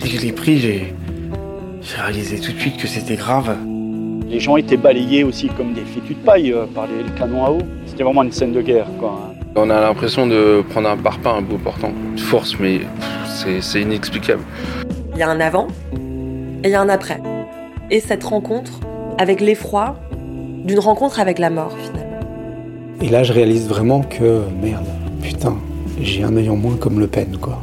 Dès que je l'ai pris, j'ai réalisé tout de suite que c'était grave. Les gens étaient balayés aussi comme des fétus de paille euh, par les canons à eau. C'était vraiment une scène de guerre. Quoi. On a l'impression de prendre un parpaing un bout portant. Force, mais c'est inexplicable. Il y a un avant et il y a un après. Et cette rencontre avec l'effroi d'une rencontre avec la mort finalement. Et là, je réalise vraiment que merde, putain, j'ai un œil en moins comme Le Pen, quoi.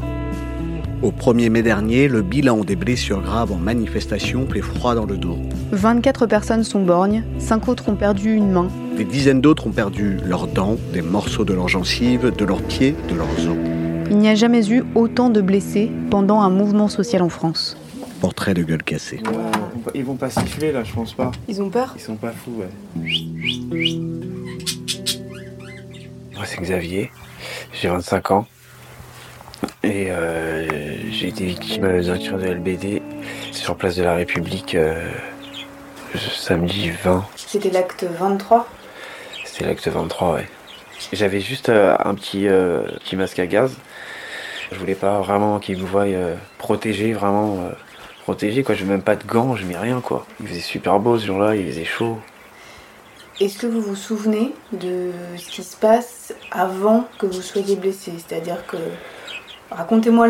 Au 1er mai dernier, le bilan des blessures graves en manifestation fait froid dans le dos. 24 personnes sont borgnes, 5 autres ont perdu une main. Des dizaines d'autres ont perdu leurs dents, des morceaux de leurs gencives, de leurs pieds, de leurs os. Il n'y a jamais eu autant de blessés pendant un mouvement social en France. Portrait de gueule cassée. Ils vont pas siffler là, je pense pas. Ils ont peur Ils sont pas fous, ouais. Moi, c'est Xavier. J'ai 25 ans. Et euh, j'ai été victime d'un tir de LBD sur place de la République euh, samedi 20. C'était l'acte 23 C'était l'acte 23, ouais. J'avais juste euh, un petit, petit masque à gaz. Je voulais pas vraiment qu'ils me voient protégé, vraiment protégé, quoi. Je même pas de gants, je mets rien, quoi. Il faisait super beau ce jour-là, il faisait chaud. Est-ce que vous vous souvenez de ce qui se passe avant que vous soyez blessé? C'est-à-dire que Racontez-moi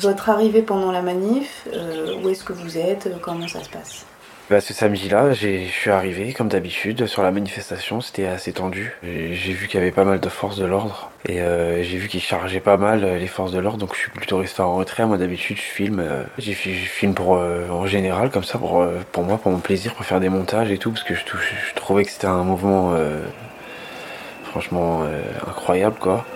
votre arrivée pendant la manif, euh, où est-ce que vous êtes, euh, comment ça se passe? Bah, ce samedi-là, je suis arrivé comme d'habitude sur la manifestation, c'était assez tendu. J'ai vu qu'il y avait pas mal de forces de l'ordre et euh, j'ai vu qu'ils chargeaient pas mal les forces de l'ordre, donc je suis plutôt resté en retrait. Moi d'habitude je filme, j'ai je filme pour en général comme ça pour pour moi, pour mon plaisir, pour faire des montages et tout, parce que je, je trouvais que c'était un mouvement franchement incroyable quoi.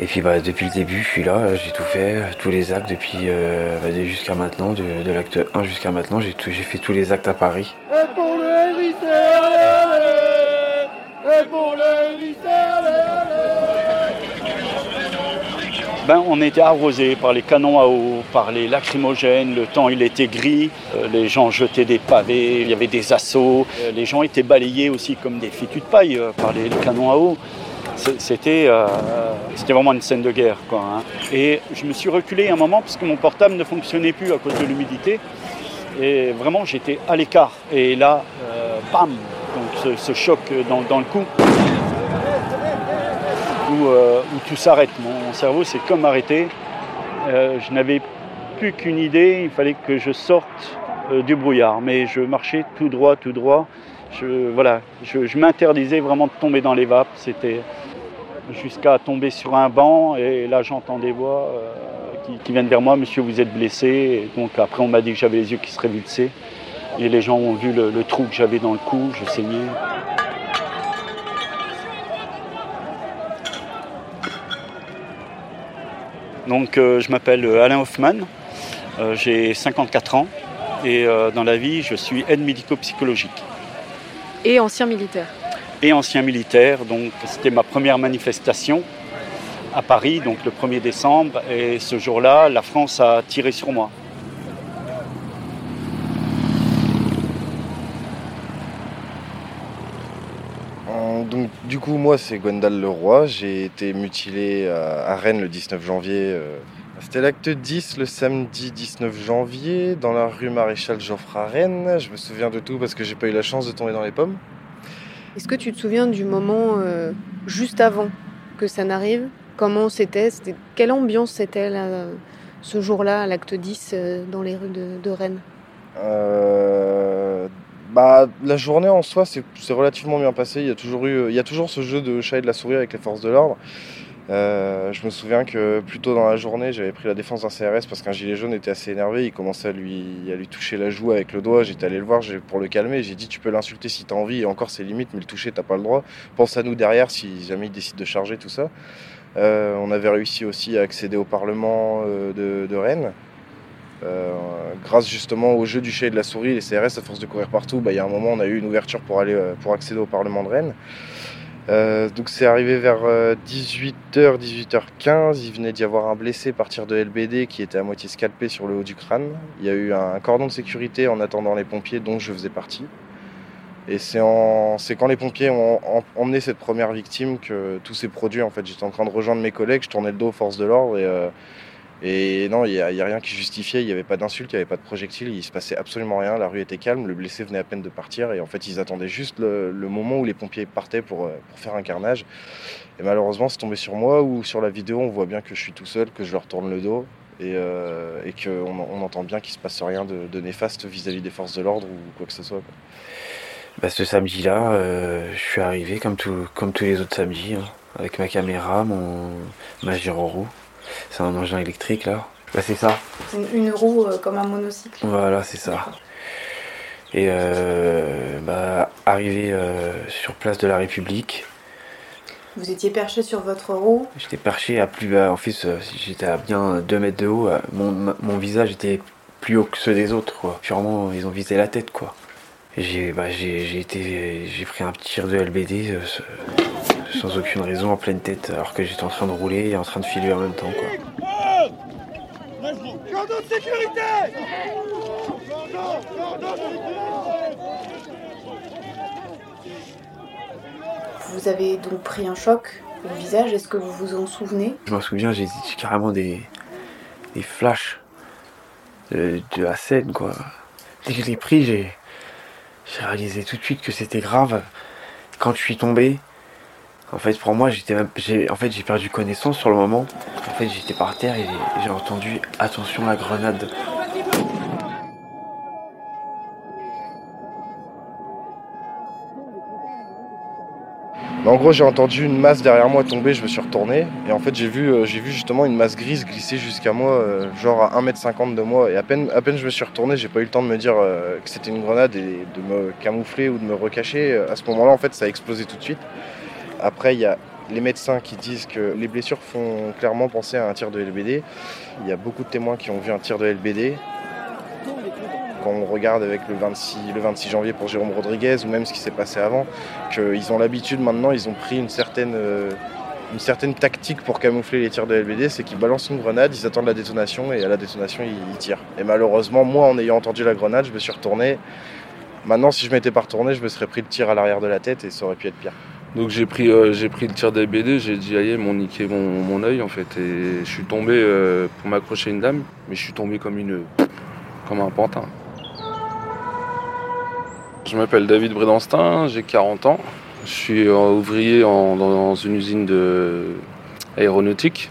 Et puis bah, depuis le début, je suis là, j'ai tout fait, tous les actes depuis euh, bah, jusqu'à maintenant, de, l'acte 1 jusqu'à maintenant, j'ai fait tous les actes à Paris. Et pour le Et pour le ben, on était arrosé par les canons à eau, par les lacrymogènes, le temps il était gris, euh, les gens jetaient des pavés, il y avait des assauts, euh, les gens étaient balayés aussi comme des fétus de paille par les canons à eau. Euh, c'était vraiment une scène de guerre. Quoi, hein. Et je me suis reculé un moment parce que mon portable ne fonctionnait plus à cause de l'humidité. Et vraiment, j'étais à l'écart. Et là, euh, bam Donc ce, choc dans, le cou, euh, où, tout s'arrête. Mon cerveau s'est comme arrêté. je n'avais plus qu'une idée, il fallait que je sorte du brouillard. Mais je marchais tout droit, tout droit. Je, voilà, je m'interdisais vraiment de tomber dans les vapes. C'était jusqu'à tomber sur un banc et là j'entends des voix euh, qui, viennent vers moi, monsieur vous êtes blessé. Donc après on m'a dit que j'avais les yeux qui se révulsaient et les gens ont vu le, trou que j'avais dans le cou, je saignais. Donc euh, je m'appelle Alain Hoffman, euh, j'ai 54 ans et dans la vie je suis aide médico-psychologique. Et ancien militaire et ancien militaire. Donc c'était ma première manifestation à Paris, donc le 1er décembre. Et ce jour-là, la France a tiré sur moi. Euh, donc, du coup, moi, c'est Gwendal Leroy. J'ai été mutilé à Rennes le 19 janvier. Euh, c'était l'acte 10 le samedi 19 janvier dans la rue Maréchal Joffre à Rennes. Je me souviens de tout parce que j'ai pas eu la chance de tomber dans les pommes. Est-ce que tu te souviens du moment euh, juste avant que ça n'arrive? Comment c'était? Quelle ambiance c'était ce jour-là, à l'acte 10, euh, dans les rues de, Rennes? Euh, bah, La journée en soi, c'est relativement bien passé. Il y, a toujours eu, il y a toujours ce jeu de chat et de la souris avec les forces de l'ordre. Euh, je me souviens que plus tôt dans la journée, j'avais pris la défense d'un CRS parce qu'un gilet jaune était assez énervé. Il commençait à lui, toucher la joue avec le doigt. J'étais allé le voir pour le calmer. J'ai dit Tu peux l'insulter si tu as envie. Et encore, c'est limite, mais le toucher, t'as pas le droit. Pense à nous derrière si jamais il décide de charger tout ça. Euh, on avait réussi aussi à accéder au Parlement euh, de, Rennes. grâce justement au jeu du chat et de la souris, les CRS, à force de courir partout, bah, il y a un moment, on a eu une ouverture pour, aller, pour accéder au Parlement de Rennes. Euh, donc c'est arrivé vers 18h, euh, 18h15. Il venait d'y avoir un blessé partir de LBD qui était à moitié scalpé sur le haut du crâne. Il y a eu un cordon de sécurité en attendant les pompiers dont je faisais partie. Et c'est quand les pompiers ont em- emmené cette première victime que tout s'est produit. En fait, j'étais en train de rejoindre mes collègues, je tournais le dos aux forces de l'ordre et, euh, et non, il n'y a, rien qui justifiait. Il n'y avait pas d'insultes, il n'y avait pas de projectiles, il se passait absolument rien. La rue était calme, le blessé venait à peine de partir et en fait, ils attendaient juste le, moment où les pompiers partaient pour, euh, pour faire un carnage. Et malheureusement, c'est tombé sur moi ou sur la vidéo, on voit bien que je suis tout seul, que je leur tourne le dos et, euh, qu'on on entend bien qu'il se passe rien de, néfaste vis-à-vis des forces de l'ordre ou quoi que ce soit. Bah, ce samedi-là, euh, je suis arrivé comme, tous les autres samedis, hein, avec ma caméra, mon, ma gyro-roue. C'est un engin électrique là. Bah, c'est ça. C'est une, une roue euh, comme un monocycle. Voilà, c'est ça. Et euh, bah, arrivé euh, sur place de la République, Vous étiez perché sur votre roue. j'étais perché à plus bas. En fait, j'étais à bien 2 mètres de haut. Mon, mon visage était plus haut que ceux des autres, quoi. Purement, ils ont visé la tête, quoi. J'ai bah, été j'ai pris un petit tir de LBD euh, sans aucune raison en pleine tête alors que j'étais en train de rouler et en train de filer en même temps quoi. Vous avez donc pris un choc au visage. Est-ce que vous vous en souvenez? Je m'en souviens, j'ai j'ai carrément des, des flashs de, de la scène, quoi. Dès que je l'ai pris, j'ai j'ai réalisé tout de suite que c'était grave. Quand je suis tombé, en fait, pour moi, j'étais j'ai, en fait, j'ai perdu connaissance sur le moment. En fait, j'étais par terre et j'ai entendu attention la grenade. En gros, j'ai entendu une masse derrière moi tomber, je me suis retourné. Et en fait, j'ai vu, euh, justement une masse grise glisser jusqu'à moi, euh, genre à 1m50 de moi. Et à peine, à peine je me suis retourné, j'ai pas eu le temps de me dire euh, que c'était une grenade et de me camoufler ou de me recacher. À ce moment-là, en fait, ça a explosé tout de suite. Après, il y a les médecins qui disent que les blessures font clairement penser à un tir de LBD. Il y a beaucoup de témoins qui ont vu un tir de LBD. Quand on regarde avec le 26, le 26 janvier pour Jérôme Rodriguez ou même ce qui s'est passé avant, qu'ils ont l'habitude maintenant, ils ont pris une certaine, euh, une certaine tactique pour camoufler les tirs de LBD, c'est qu'ils balancent une grenade, ils attendent la détonation et à la détonation ils, tirent. Et malheureusement, moi en ayant entendu la grenade, je me suis retourné. Maintenant, si je m'étais pas retourné, je me serais pris le tir à l'arrière de la tête et ça aurait pu être pire. Donc j'ai pris, euh, pris le tir des BD, j'ai dit aïe, m'ont niqué mon, mon œil en fait. Et je suis tombé euh, pour m'accrocher une dame, mais je suis tombé comme une. comme un pantin. Je m'appelle David Brédanstin, j'ai 40 ans. Je suis euh, ouvrier en- dans une usine de aéronautique,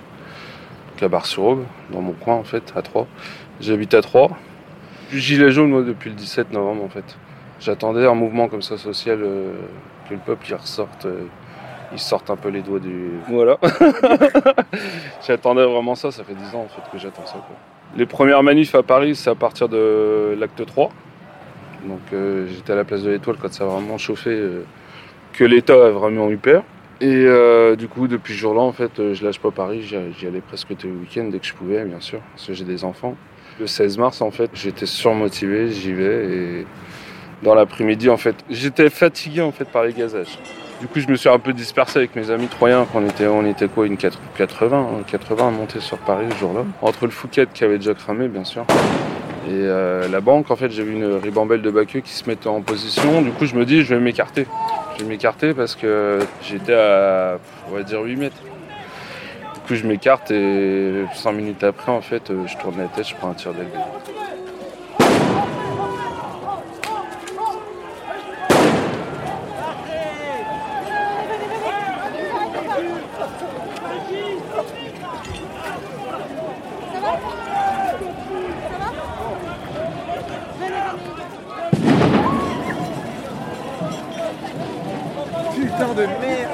à Bar-sur-Aube, dans mon coin en fait, à Troyes. J'habite à Troyes. Gilet jaune moi depuis le 17 novembre en fait. J'attendais un mouvement comme ça social, euh, que le peuple il ressorte, euh, il sorte un peu les doigts du. Voilà. J'attendais vraiment ça, ça fait 10 ans en fait que j'attends ça. quoi. Les premières manifs à Paris, c'est à partir de l'acte 3. Donc euh, j'étais à la place de l'Étoile quand ça a vraiment chauffé, euh, que l'État a vraiment eu peur. Et euh, du coup, depuis ce jour-là, en fait, je lâche pas Paris, j'y allais presque tous les week-ends dès que je pouvais, bien sûr, parce que j'ai des enfants. Le 16 mars, en fait, j'étais surmotivé, j'y vais et dans l'après-midi, en fait, j'étais fatigué en fait par les gazages. Du coup, je me suis un peu dispersé avec mes amis troyens. On était, on était quoi, une 4 80, hein, 80 à monter sur Paris ce jour-là. Entre le Fouquet qui avait déjà cramé, bien sûr, et euh, la banque, en fait, j'ai vu une ribambelle de baqueux qui se mettait en position. Du coup, je me dis, je vais m'écarter. Je vais m'écarter parce que j'étais à, on va dire, 8 mètres. Du coup, je m'écarte et 5 minutes après, en fait, euh, je tourne la tête, je prends un tir d'aigle. Putain de merde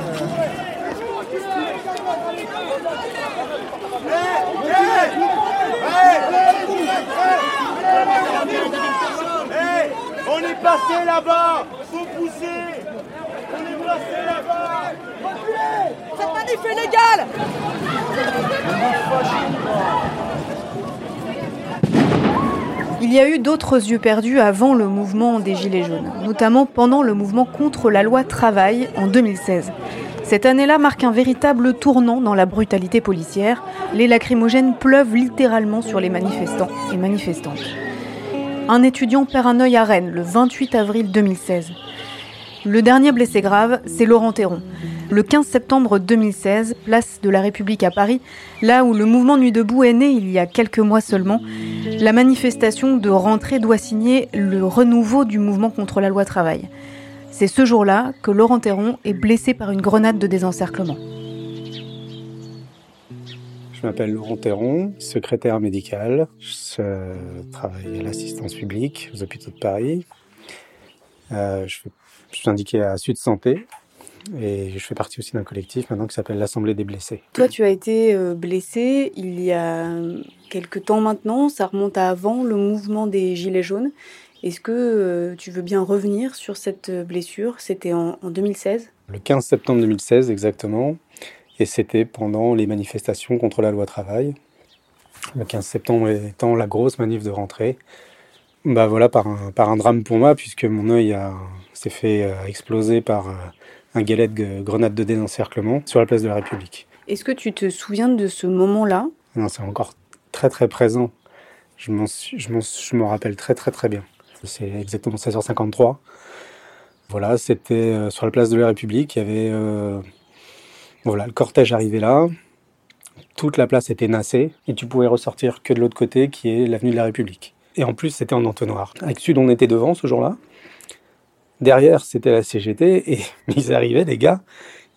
On est passé là-bas Faut pousser On est passé là-bas Cette manif est légale Il y a eu d'autres yeux perdus avant le mouvement des Gilets jaunes, notamment pendant le mouvement contre la loi travail en 2016. Cette année-là marque un véritable tournant dans la brutalité policière. Les lacrymogènes pleuvent littéralement sur les manifestants et manifestantes. Un étudiant perd un œil à Rennes le 28 avril 2016. Le dernier blessé grave, c'est Laurent Théron. Le 15 septembre 2016, place de la République à Paris, là où le mouvement Nuit debout est né il y a quelques mois seulement, la manifestation de rentrée doit signer le renouveau du mouvement contre la loi travail. C'est ce jour-là que Laurent Théron est blessé par une grenade de désencerclement. Je m'appelle Laurent Théron, secrétaire médical. Je travaille à l'assistance publique aux hôpitaux de Paris. Euh, je, suis indiqué à Sud Santé et je fais partie aussi d'un collectif maintenant qui s'appelle l'Assemblée des blessés. Toi, tu as été euh, blessé il y a quelques temps maintenant. Ça remonte à avant le mouvement des Gilets jaunes. Est-ce que euh, tu veux bien revenir sur cette blessure? C'était en 2016 Le 15 septembre 2016 exactement. Et c'était pendant les manifestations contre la loi travail. Le 15 septembre étant la grosse manif de rentrée. Bah voilà, par un, par un drame pour moi, puisque mon œil s'est fait euh, exploser par euh, un galet de grenade de désencerclement sur la place de la République. Est-ce que tu te souviens de ce moment-là? Non, c'est encore très très présent. Je m'en je m'en rappelle très très très bien. C'est exactement 16h53. Voilà, c'était euh, sur la place de la République. Il y avait voilà, le cortège arrivait là, toute la place était nassée, et tu pouvais ressortir que de l'autre côté, qui est l'avenue de la République. Et en plus, c'était en entonnoir. Avec Sud, on était devant ce jour-là. Derrière, c'était la CGT, et ils arrivaient, des gars,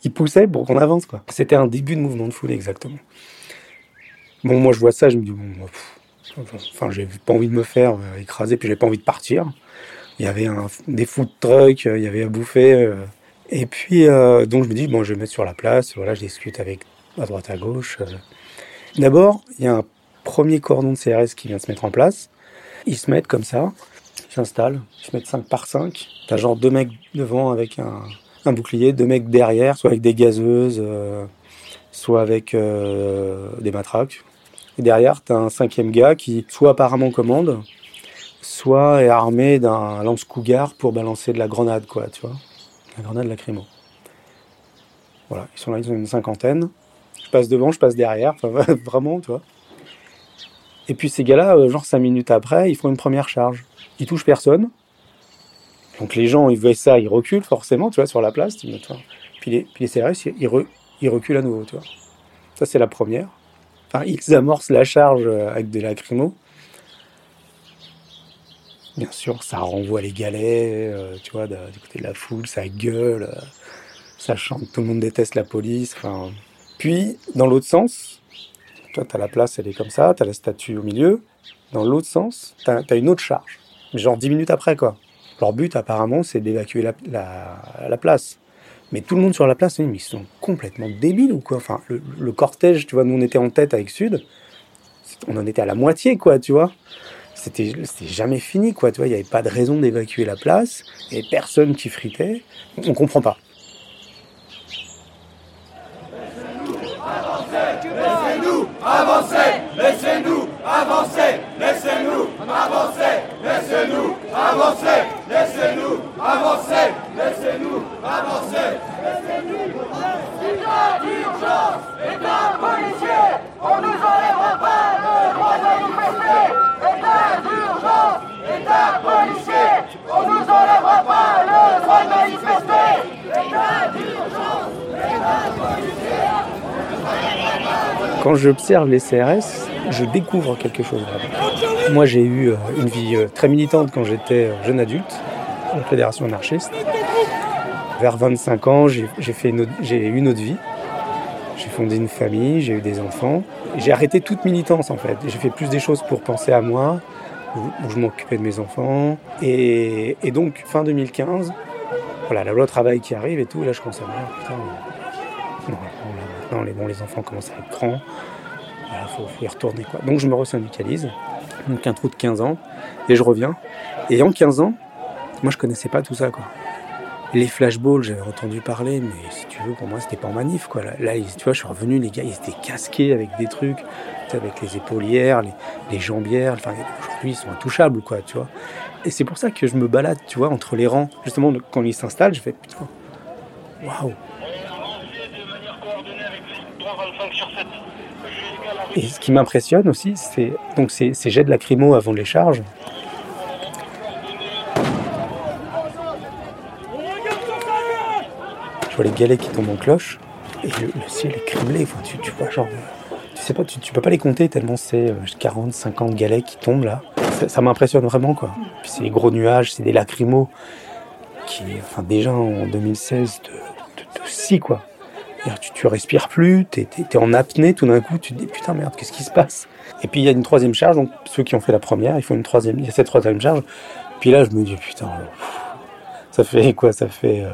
ils poussaient pour qu'on avance, quoi. C'était un début de mouvement de foule, exactement. Bon, moi, je vois ça, je me dis, bon, enfin, j'ai pas envie de me faire euh, écraser, puis j'ai pas envie de partir. Il y avait un, des food trucks, il y avait à bouffer. Euh, et puis, euh, donc je me dis, bon, je vais me mettre sur la place, voilà, je discute avec à droite à gauche. Euh. D'abord, il y a un premier cordon de CRS qui vient de se mettre en place. Ils se mettent comme ça, ils s'installent, ils se mettent 5 par 5. T'as genre deux mecs devant avec un, un, bouclier, deux mecs derrière, soit avec des gazeuses, euh, soit avec des matraques. Et derrière, t'as un cinquième gars qui soit apparemment commande, soit est armé d'un lance-cougar pour balancer de la grenade, quoi, tu vois la grenade lacrymo. Voilà, ils sont là, ils ont une cinquantaine. Je passe devant, je passe derrière, enfin vraiment, tu vois. Et puis ces gars-là, euh, genre cinq minutes après, ils font une première charge. Ils touchent personne. Donc les gens, ils voient ça, ils reculent forcément, tu vois, sur la place. Puis, les, CRS, ils, reculent à nouveau, tu vois. Ça, c'est la première. Enfin, ils amorcent la charge euh, avec des lacrymos. Bien sûr, ça renvoie les galets, euh, tu vois, du côté de la foule, ça gueule, ça chante, tout le monde déteste la police. Enfin, puis, dans l'autre sens, tu as la place, elle est comme ça, tu as la statue au milieu. Dans l'autre sens, tu as, une autre charge, genre dix minutes après, quoi. Leur but, apparemment, c'est d'évacuer la, la, place. Mais tout le monde sur la place, ils sont complètement débiles ou quoi? Enfin, le, le cortège, tu vois, nous on était en tête avec Sud, on en était à la moitié, quoi, tu vois c'était jamais fini, quoi. Tu vois, il n'y avait pas de raison d'évacuer la place, et personne qui fritait. On comprend pas. Avancer, laissez-nous avancer, laissez-nous avancer, laissez-nous avancer, laissez-nous avancer, laissez-nous avancer, laissez-nous État d'urgence, État policier, on nous enlèvera pas le droit de manifester. État d'urgence, État policier, on nous enlèvera pas le droit de manifester. État d'urgence, État policier. Quand j'observe les CRS, je découvre quelque chose. Moi, j'ai eu euh, une vie euh, très militante quand j'étais euh, jeune adulte, en fédération anarchiste. Vers 25 ans, j'ai eu une autre vie. J'ai fondé une famille, j'ai eu des enfants. J'ai arrêté toute militance en fait. J'ai fait plus des choses pour penser à moi, où, je m'occupais de mes enfants. Et, donc, fin 2015, voilà, la loi travail qui arrive et tout, là je commence à me dire, putain, maintenant les, les enfants commencent à être grands, il faut, y retourner quoi. Donc je me resyndicalise, donc un trou de 15 ans, et je reviens. Et en 15 ans, moi je connaissais pas tout ça quoi. Les flashballs, j'avais entendu parler, mais si tu veux, pour moi, c'était pas en manif, quoi. Là, tu vois, je suis revenu, les gars, ils étaient casqués avec des trucs, avec les épaulières, les, jambières. Enfin, aujourd'hui, ils sont intouchables, quoi, tu vois. Et c'est pour ça que je me balade, tu vois, entre les rangs. Justement, quand ils s'installent, je fais, putain, waouh. Et ce qui m'impressionne aussi, c'est donc ces, ces jets de lacrymo avant les charges. vois les galets qui tombent en cloche, et le, ciel est criblé. Tu, tu vois, genre, euh, tu sais pas, tu, peux pas les compter tellement c'est euh, 40, 50 galets qui tombent là. Ça, m'impressionne vraiment, quoi. C'est des gros nuages, c'est des lacrymos qui, enfin, déjà en 2016, de, de, quoi. Tu, tu respires plus, t'es es, en apnée, tout d'un coup, tu te dis putain merde, qu'est-ce qui se passe? Et puis il y a une troisième charge, donc ceux qui ont fait la première, ils font une troisième, il y a cette troisième charge. Puis là, je me dis putain, ça fait quoi? Ça fait euh,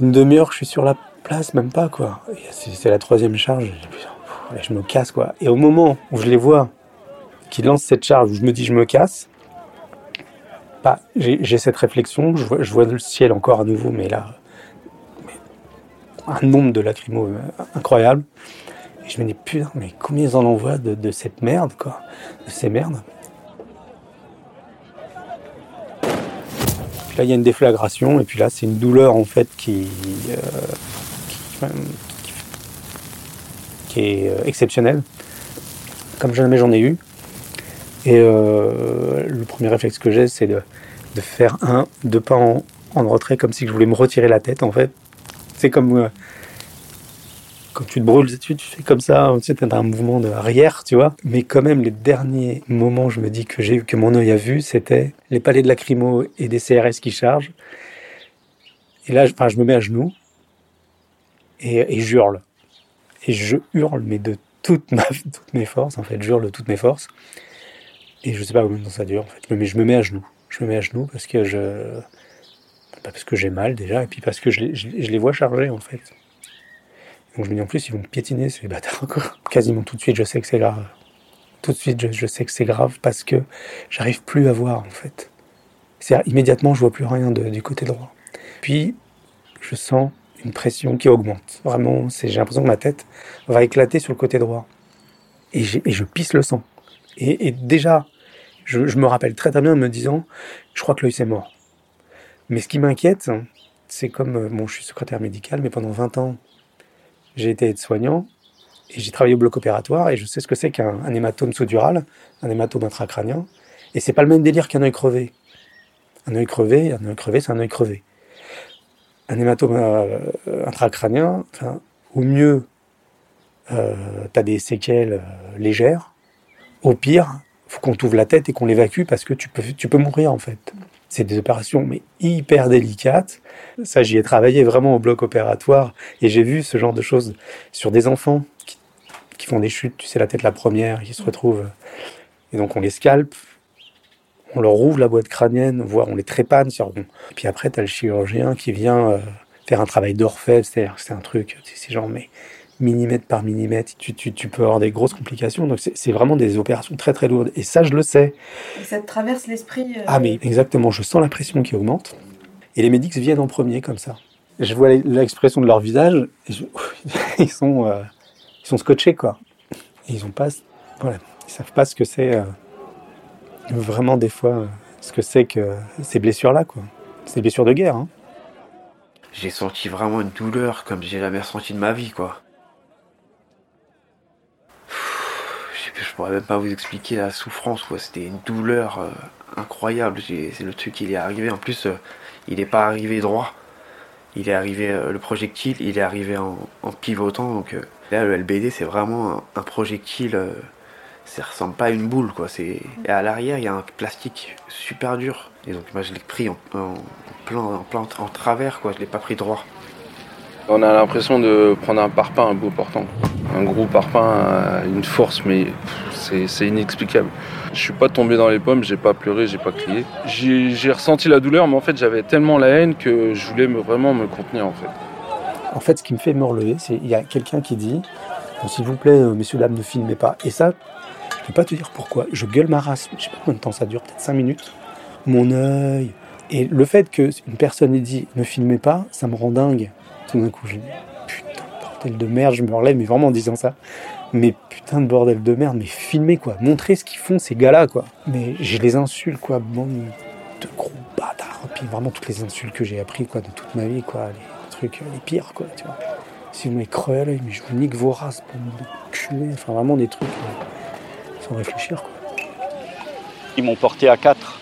une demi-heure que je suis sur la place, même pas quoi. C'est la troisième charge, je, me casse quoi. Et au moment où je les vois qui lancent cette charge, où je me dis je me casse, bah, j'ai cette réflexion, je vois, le ciel encore à nouveau, mais là, un nombre de lacrymos euh, incroyable. Et je me dis, putain, mais combien ils en envoient de, de cette merde, quoi, de ces merdes. Là, il y a une déflagration, et puis là, c'est une douleur, en fait, qui, euh, qui, est euh, exceptionnelle, comme jamais j'en ai eu. Et le premier réflexe que j'ai, c'est de, de faire un, deux pas en, en retrait, comme si je voulais me retirer la tête, en fait. C'est comme euh, quand tu te brûles, tu, tu fais comme ça, tu sais, t'as un mouvement de arrière, tu vois. Mais quand même, les derniers moments, je me dis que j'ai que mon œil a vu, c'était les palais de lacrymo et des CRS qui chargent. Et là, je, enfin, je me mets à genoux et, et. Et je hurle, mais de toute ma, toutes mes forces, en fait, j'hurle de toutes mes forces. Et je sais pas combien de temps ça dure, en fait. Mais je me mets à genoux. Je me mets à genoux parce que je. Parce que j'ai mal déjà, et puis parce que je les, vois charger, en fait. Donc je me dis en plus, ils vont me piétiner, ces bâtards, quoi. Quasiment tout de suite, je sais que c'est grave. Tout de suite, je, sais que c'est grave parce que j'arrive plus à voir, en fait. C'est immédiatement, je vois plus rien de- du côté droit. Puis, je sens une pression qui augmente. Vraiment, j'ai l'impression que ma tête va éclater sur le côté droit. Et, je pisse le sang. Et, déjà, je, je me rappelle très très bien en me disant, je crois que l'œil c'est mort. Mais ce qui m'inquiète, c'est comme, euh, bon, je suis secrétaire médical, mais pendant 20 ans, j'ai été aide-soignant et j'ai travaillé au bloc opératoire et je sais ce que c'est qu'un un hématome sous-dural, un hématome intracrânien. Et c'est pas le même délire qu'un œil crevé. Un œil crevé, un œil crevé, c'est un œil crevé. Un hématome euh, intracrânien, au mieux, euh, tu as des séquelles légères. Au pire, faut qu'on t'ouvre la tête et qu'on l'évacue parce que tu peux, tu peux mourir en fait. C'est des opérations mais hyper délicates. Ça, j'y ai travaillé vraiment au bloc opératoire et j'ai vu ce genre de choses sur des enfants qui, font des chutes, tu sais, la tête la première, qui se retrouvent. Et donc on les scalpe, on leur ouvre la boîte crânienne, voire on les trépanne sur. Puis après, tu as le chirurgien qui vient euh, faire un travail d'orfèvre, c'est-à-dire c'est un truc, c'est genre, mais millimètre par millimètre, tu, tu, tu peux avoir des grosses complications. Donc c'est vraiment des opérations très très lourdes. Et ça, je le sais. Et ça te traverse l'esprit euh, Ah mais exactement, je sens la pression qui augmente. Et les médics viennent en premier comme ça. Je vois l'expression de leur visage, et je- ils, sont, euh, ils sont scotchés quoi. Et ils ont pas, voilà, ils savent pas ce que c'est euh, vraiment des fois, euh, ce que c'est que ces blessures là quoi. C'est des blessures de guerre. Hein. J'ai senti vraiment une douleur comme j'ai jamais ressenti de ma vie, quoi. Je pourrais même pas vous expliquer la souffrance. C'était une douleur euh, incroyable. C'est le truc, il est arrivé. En plus, euh, il est pas arrivé droit. Il est arrivé, euh, le projectile, il est arrivé en, pivotant. Donc là, le LBD, c'est vraiment un, projectile. ça ressemble pas à une boule, quoi. C'est et à l'arrière, il y a un plastique super dur. Et donc, moi, je l'ai pris en plein, en travers, quoi. Je l'ai pas pris droit. On a l'impression de prendre un parpaing un beau portant. Un gros parpaing, euh, une force, mais c'est inexplicable. Je suis pas tombé dans les pommes, j'ai pas pleuré, j'ai pas crié. J'ai ressenti la douleur, mais en fait j'avais tellement la haine que je voulais me, vraiment me contenir en fait. En fait, ce qui me fait me relever, c'est il y a quelqu'un qui dit S'il vous plaît, euh, messieurs, dames, ne filmez pas. Et ça, je peux pas te dire pourquoi. Je gueule ma race. Je sais pas combien de temps ça dure, peut-être 5 minutes. Mon œil. Et le fait que une personne ait dit ne filmez pas, ça me rend dingue. Tout d'un coup, je me dis putain, bordel de merde, je me relève, mais vraiment en disant ça. Mais putain de bordel de merde, mais filmez quoi. Montrez ce qu'ils font, ces gars-là, quoi. Mais je les insulte, quoi. Bande de gros bâtards. Puis vraiment toutes les insultes que j'ai appris, quoi, de toute ma vie, quoi. Les trucs euh, les pires, quoi, tu vois. Si vous m'avez crevé à l'œil, mais je vous nique vos races, bande de. Enfin, vraiment des trucs euh, sans réfléchir, quoi. Ils m'ont porté à 4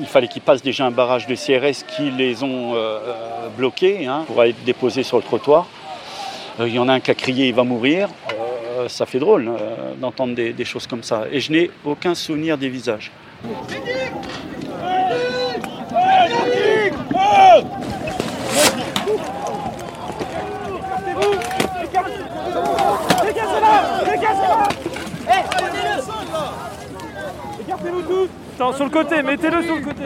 Il fallait qu'ils passent déjà un barrage de CRS qui les ont euh, bloqués hein, pour être déposés sur le trottoir. Euh, il y en a un qui a crié il va mourir. Euh, ça fait drôle euh, d'entendre des, choses comme ça. Et je n'ai aucun souvenir des visages. Écartez-vous Attends, sur le côté, mettez-le sur le côté.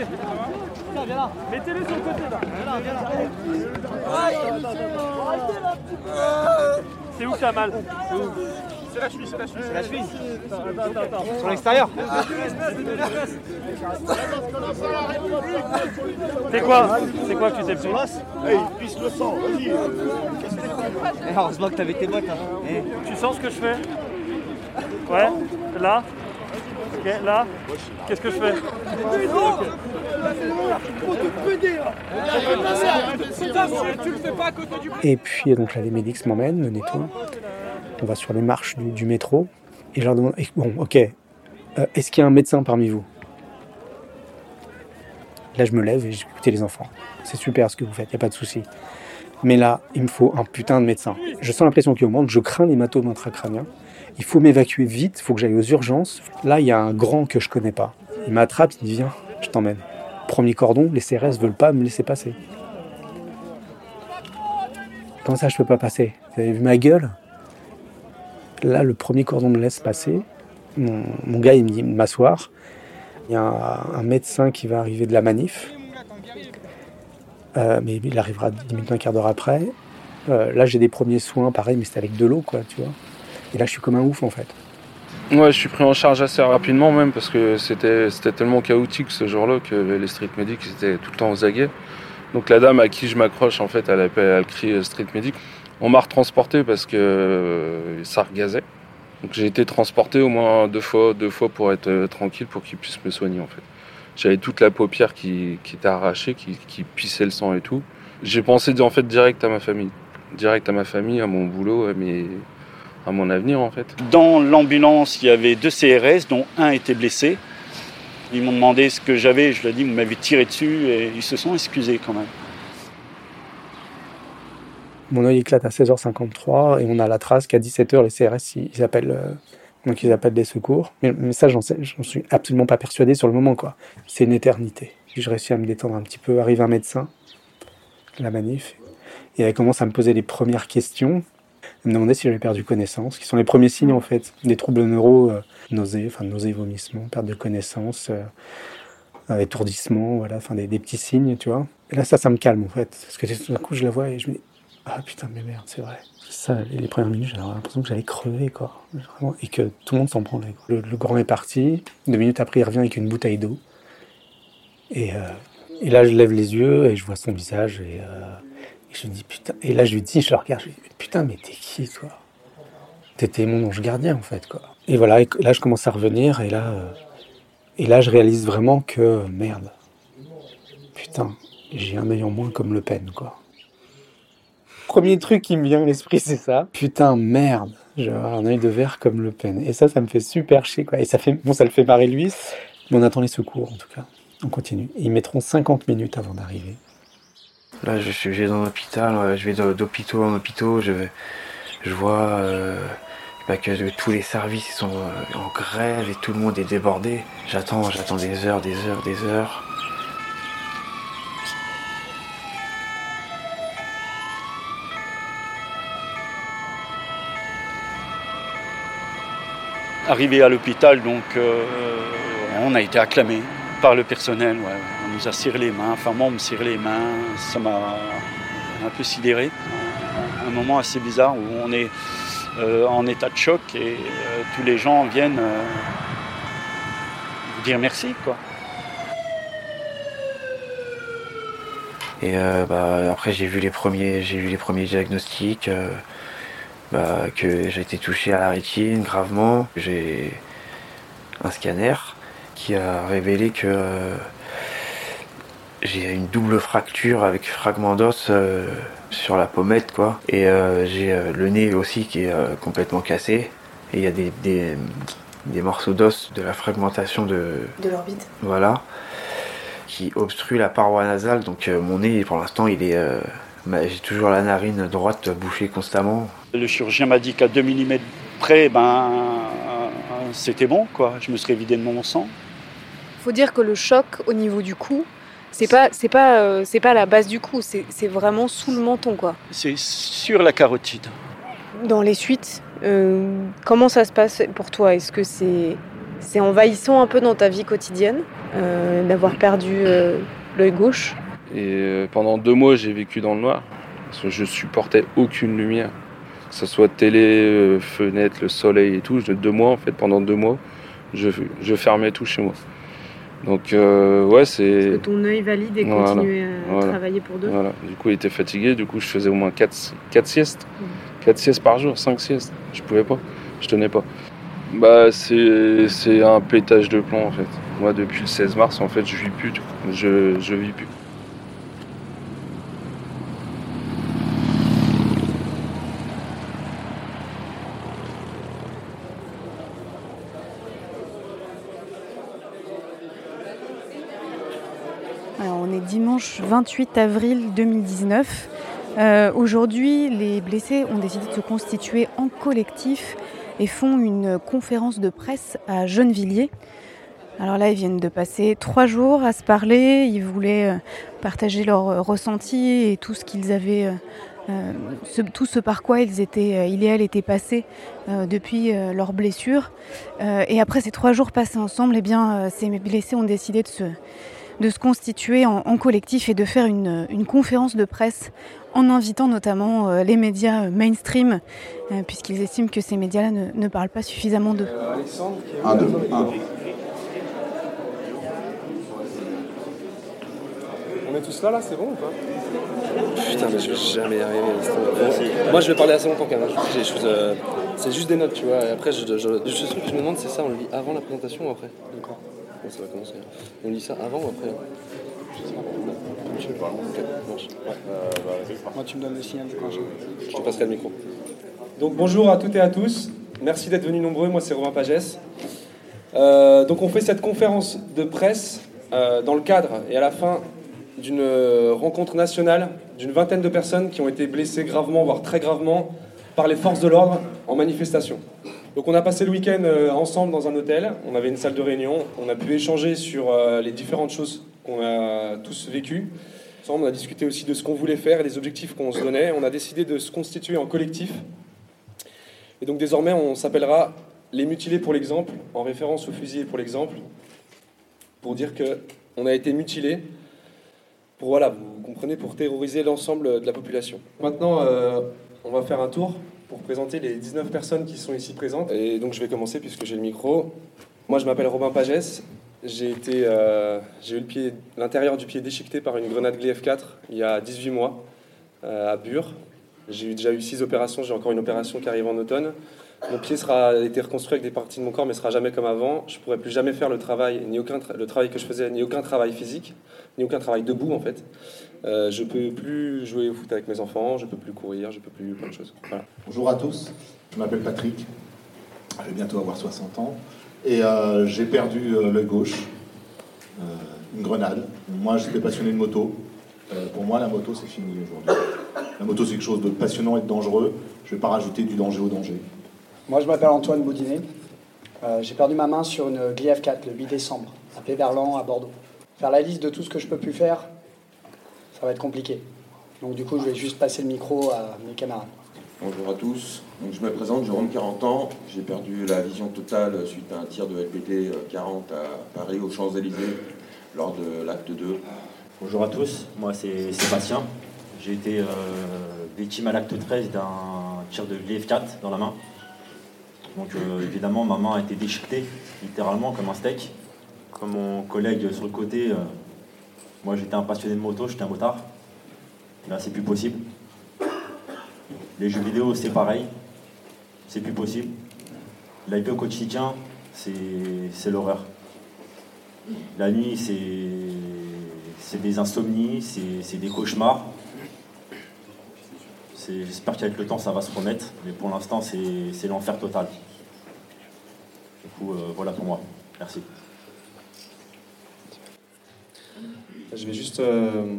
Mettez-le sur le côté là. C'est où que t'as mal C'est la cheville, c'est la cheville. C'est la Attends, attends. Sur l'extérieur C'est quoi? C'est quoi que tu t'es pris Hey, il pisse le sang, vas-y. Eh, Heureusement que t'avais tes bottes. Tu sens ce que je fais? Ouais Là? Ok, là Qu'est-ce que je fais Et puis donc là, les médics m'emmènent, me nettoient. On va sur les marches du, métro. Et je leur demande, bon, ok, euh, est-ce qu'il y a un médecin parmi vous? Là, je me lève et j'écoute les enfants. C'est super ce que vous faites, il n'y a pas de souci. Mais là, il me faut un putain de médecin. Je sens la pression qui augmente, je crains l'hématome intracrânien. Il faut m'évacuer vite, il faut que j'aille aux urgences. Là, il y a un grand que je connais pas. Il m'attrape, il dit Viens, je t'emmène. Premier cordon, les CRS veulent pas me laisser passer. Comment ça, je peux pas passer? Vous avez vu ma gueule? Là, le premier cordon me laisse passer. Mon, gars, il me dit de m'asseoir. Il y a un, médecin qui va arriver de la manif. Euh, mais il arrivera 10 minutes, un quart d'heure après. Euh, là, j'ai des premiers soins, pareil, mais c'était avec de l'eau, quoi, tu vois. Et là, je suis comme un ouf, en fait. Ouais, je suis pris en charge assez rapidement même parce que c'était tellement chaotique ce jour-là que les street medics étaient tout le temps aux aguets. Donc la dame à qui je m'accroche en fait, elle appelle, elle crie euh, street medic. On m'a retransporté parce que euh, ça regazait. Donc j'ai été transporté au moins deux fois, deux fois pour être euh, tranquille pour qu'ils puissent me soigner en fait. J'avais toute la paupière qui, qui était arrachée, qui, qui pissait le sang et tout. J'ai pensé en fait direct à ma famille, direct à ma famille, à mon boulot, à mes à mon avenir en fait. Dans l'ambulance, il y avait deux CRS, dont un était blessé. Ils m'ont demandé ce que j'avais, je leur ai dit, vous m'avez tiré dessus, et ils se sont excusés quand même. Mon œil éclate à 16h53 et on a la trace qu'à 17h, les CRS, ils, appellent, euh, donc ils appellent des secours. Mais, mais ça, j'en sais- j'en suis absolument pas persuadé sur le moment, quoi. C'est une éternité. Puis je réussis à me détendre un petit peu. Arrive un médecin, la manif, et elle commence à me poser les premières questions. Elle me demandait si j'avais perdu connaissance, qui sont les premiers signes, en fait, des troubles neuro, euh, nausées, enfin nausées, vomissements, perte de connaissance, euh, étourdissement, voilà, enfin des, des petits signes, tu vois. Et là, ça, ça me calme, en fait. Parce que tout d'un coup, je la vois et je me dis, ah putain, mais merde, c'est vrai. Ça, les premières minutes, j'avais l'impression que j'allais crever, quoi. Vraiment, et que tout le monde s'en branlait. quoi. Le, le grand est parti. Deux minutes après, il revient avec une bouteille d'eau. Et, euh, et là, je lève les yeux et je vois son visage. Et, euh, et je dis, putain. Et là, je lui dis, je le regarde, je lui dis, putain, mais t'es qui, toi? T'étais mon ange gardien, en fait, quoi. Et voilà, et là, je commence à revenir. Et là, euh, et là je réalise vraiment que, merde. Putain, j'ai un œil en moins comme Le Pen, quoi. Premier truc qui me vient à l'esprit, c'est ça. Putain, merde, j'ai un œil de verre comme Le Pen. Et ça, ça me fait super chier, quoi. Et ça fait, bon, ça le fait marrer lui, mais on attend les secours, en tout cas. On continue. Ils mettront 50 minutes avant d'arriver. Là, je je vais dans l'hôpital, je vais d'hôpitaux en hôpitaux, je, je vois euh, bah, que tous les services sont euh, en grève et tout le monde est débordé. J'attends, j'attends des heures, des heures, des heures. Arrivé à l'hôpital, donc, euh, on a été acclamé par le personnel. Nous a serré les mains, enfin moi on me serrait les mains, ça m'a un peu sidéré. Un, moment assez bizarre où on est euh, en état de choc et euh, tous les gens viennent euh, dire merci. Quoi. Et bah, après j'ai vu les premiers, j'ai vu les premiers diagnostics, bah, que j'ai été touché à la rétine gravement. J'ai un scanner qui a révélé que j'ai une double fracture avec fragment d'os euh, sur la pommette quoi. Et euh, j'ai euh, le nez aussi qui est euh, complètement cassé. Et il y a des, des, des morceaux d'os de la fragmentation de, De l'orbite. voilà. qui obstrue la paroi nasale. Donc mon nez, pour l'instant, il est, j'ai toujours la narine droite bouchée constamment. Le chirurgien m'a dit qu'à 2 mm près, ben, c'était bon, quoi. Je me serais vidé de mon sang. Faut dire que le choc au niveau du cou, c'est pas, c'est pas, euh, c'est pas la base du cou, c'est, vraiment sous le menton, quoi. C'est sur la carotide. Dans les suites, euh, comment ça se passe pour toi? Est-ce que c'est, c'est envahissant un peu dans ta vie quotidienne euh, d'avoir perdu l'œil gauche? Et pendant deux mois, j'ai vécu dans le noir. Parce que je supportais aucune lumière que ce soit télé, euh, fenêtre, le soleil et tout. Deux mois, en fait, pendant deux mois, je, je fermais tout chez moi. Donc, euh, ouais, c'est. ton œil valide et continuer à travailler pour deux Voilà. Du coup, il était fatigué. Du coup, je faisais au moins 4, quatre siestes. 4 siestes par jour, 5 siestes. Je pouvais pas. Je tenais pas. Bah, c'est un pétage de plomb, en fait. Moi, depuis le 16 mars, en fait, je vis plus. Je, je vis plus. Dimanche 28 avril 2019. Euh, aujourd'hui, les blessés ont décidé de se constituer en collectif et font une conférence de presse à Gennevilliers. Alors là, ils viennent de passer trois jours à se parler. Ils voulaient euh, partager leurs ressentis et tout ce qu'ils avaient, euh, tout ce par quoi ils étaient, il et elle étaient passés depuis leurs blessures. et après ces trois jours passés ensemble, eh bien, ces blessés ont décidé de se de se constituer en, collectif et de faire une, conférence de presse en invitant notamment euh, les médias mainstream, euh, puisqu'ils estiment que ces médias-là ne, parlent pas suffisamment d'eux. Un, deux, On est tous là, là, c'est bon ou pas? Putain, mais je vais jamais y arriver. Moi, je vais parler assez longtemps quand même. Euh, c'est juste des notes, tu vois. Et après, je, je, je, je me demande, c'est ça, on le lit avant la présentation ou après? D'accord ça va commencer On lit ça avant ou après Je sais pas. Je sais pas. Moi, tu me donnes le signal quand je... Je te passerai le micro. Donc, bonjour à toutes et à tous. Merci d'être venus nombreux. Moi, c'est Romain Pagès. Euh, donc, on fait cette conférence de presse euh, dans le cadre et à la fin d'une euh, rencontre nationale d'une vingtaine de personnes qui ont été blessées gravement, voire très gravement, par les forces de l'ordre en manifestation. Donc on a passé le week-end euh, ensemble dans un hôtel, on avait une salle de réunion, on a pu échanger sur euh, les différentes choses qu'on a tous vécues. On a discuté aussi de ce qu'on voulait faire et des objectifs qu'on se donnait. On a décidé de se constituer en collectif. Et donc désormais, on s'appellera les mutilés pour l'exemple, en référence aux fusillés pour l'exemple, pour dire que on a été mutilés pour voilà, vous comprenez, pour terroriser l'ensemble de la population. Maintenant, euh, on va faire un tour pour présenter les 19 personnes qui sont ici présentes. Et donc je vais commencer puisque j'ai le micro. Moi je m'appelle Robin Pagès. J'ai été, euh, j'ai eu le pied, l'intérieur du pied déchiqueté par une grenade Gli F4 il y a 18 mois euh, à Bure. J'ai déjà eu 6 opérations, j'ai encore une opération qui arrive en automne. Mon pied sera été reconstruit avec des parties de mon corps, mais sera jamais comme avant. Je pourrai plus jamais faire le travail, ni aucun le travail que je faisais, ni aucun travail physique, ni aucun travail debout en fait. Euh, je peux plus jouer au foot avec mes enfants, je peux plus courir, je peux plus plein de choses. Bonjour à tous, je m'appelle Patrick, je vais bientôt avoir 60 ans et euh, j'ai perdu euh, l'œil gauche, une grenade. Moi j'étais passionné de moto, pour moi la moto c'est fini aujourd'hui. La moto c'est quelque chose de passionnant et de dangereux, je ne vais pas rajouter du danger au danger. Moi je m'appelle Antoine Boudinet, j'ai perdu ma main sur une GLIF 4 le 8 décembre à Péverlan à Bordeaux. Faire la liste de tout ce que je peux plus faire, ça va être compliqué. Donc du coup, je vais juste passer le micro à mes camarades. Bonjour à tous. Donc, je me présente, Jérôme, 40 ans. J'ai perdu la vision totale suite à un tir de LPT 40 à Paris, aux Champs-Élysées, lors de l'acte 2. Bonjour à tous, moi c'est Sébastien. J'ai été euh, victime à l'acte 13 d'un tir de l'IF4 dans la main. Donc euh, évidemment, ma main a été déchiquetée, littéralement, comme un steak. Comme mon collègue sur le côté, euh, moi, j'étais un passionné de moto, j'étais un motard. Là, c'est plus possible. Les jeux vidéo, c'est pareil. C'est plus possible. L'IP au quotidien, c'est l'horreur. La nuit, c'est des insomnies, c'est des cauchemars. J'espère qu'avec le temps, ça va se remettre. Mais pour l'instant, c'est l'enfer total. Du coup, euh, voilà pour moi. Merci. Je vais juste euh,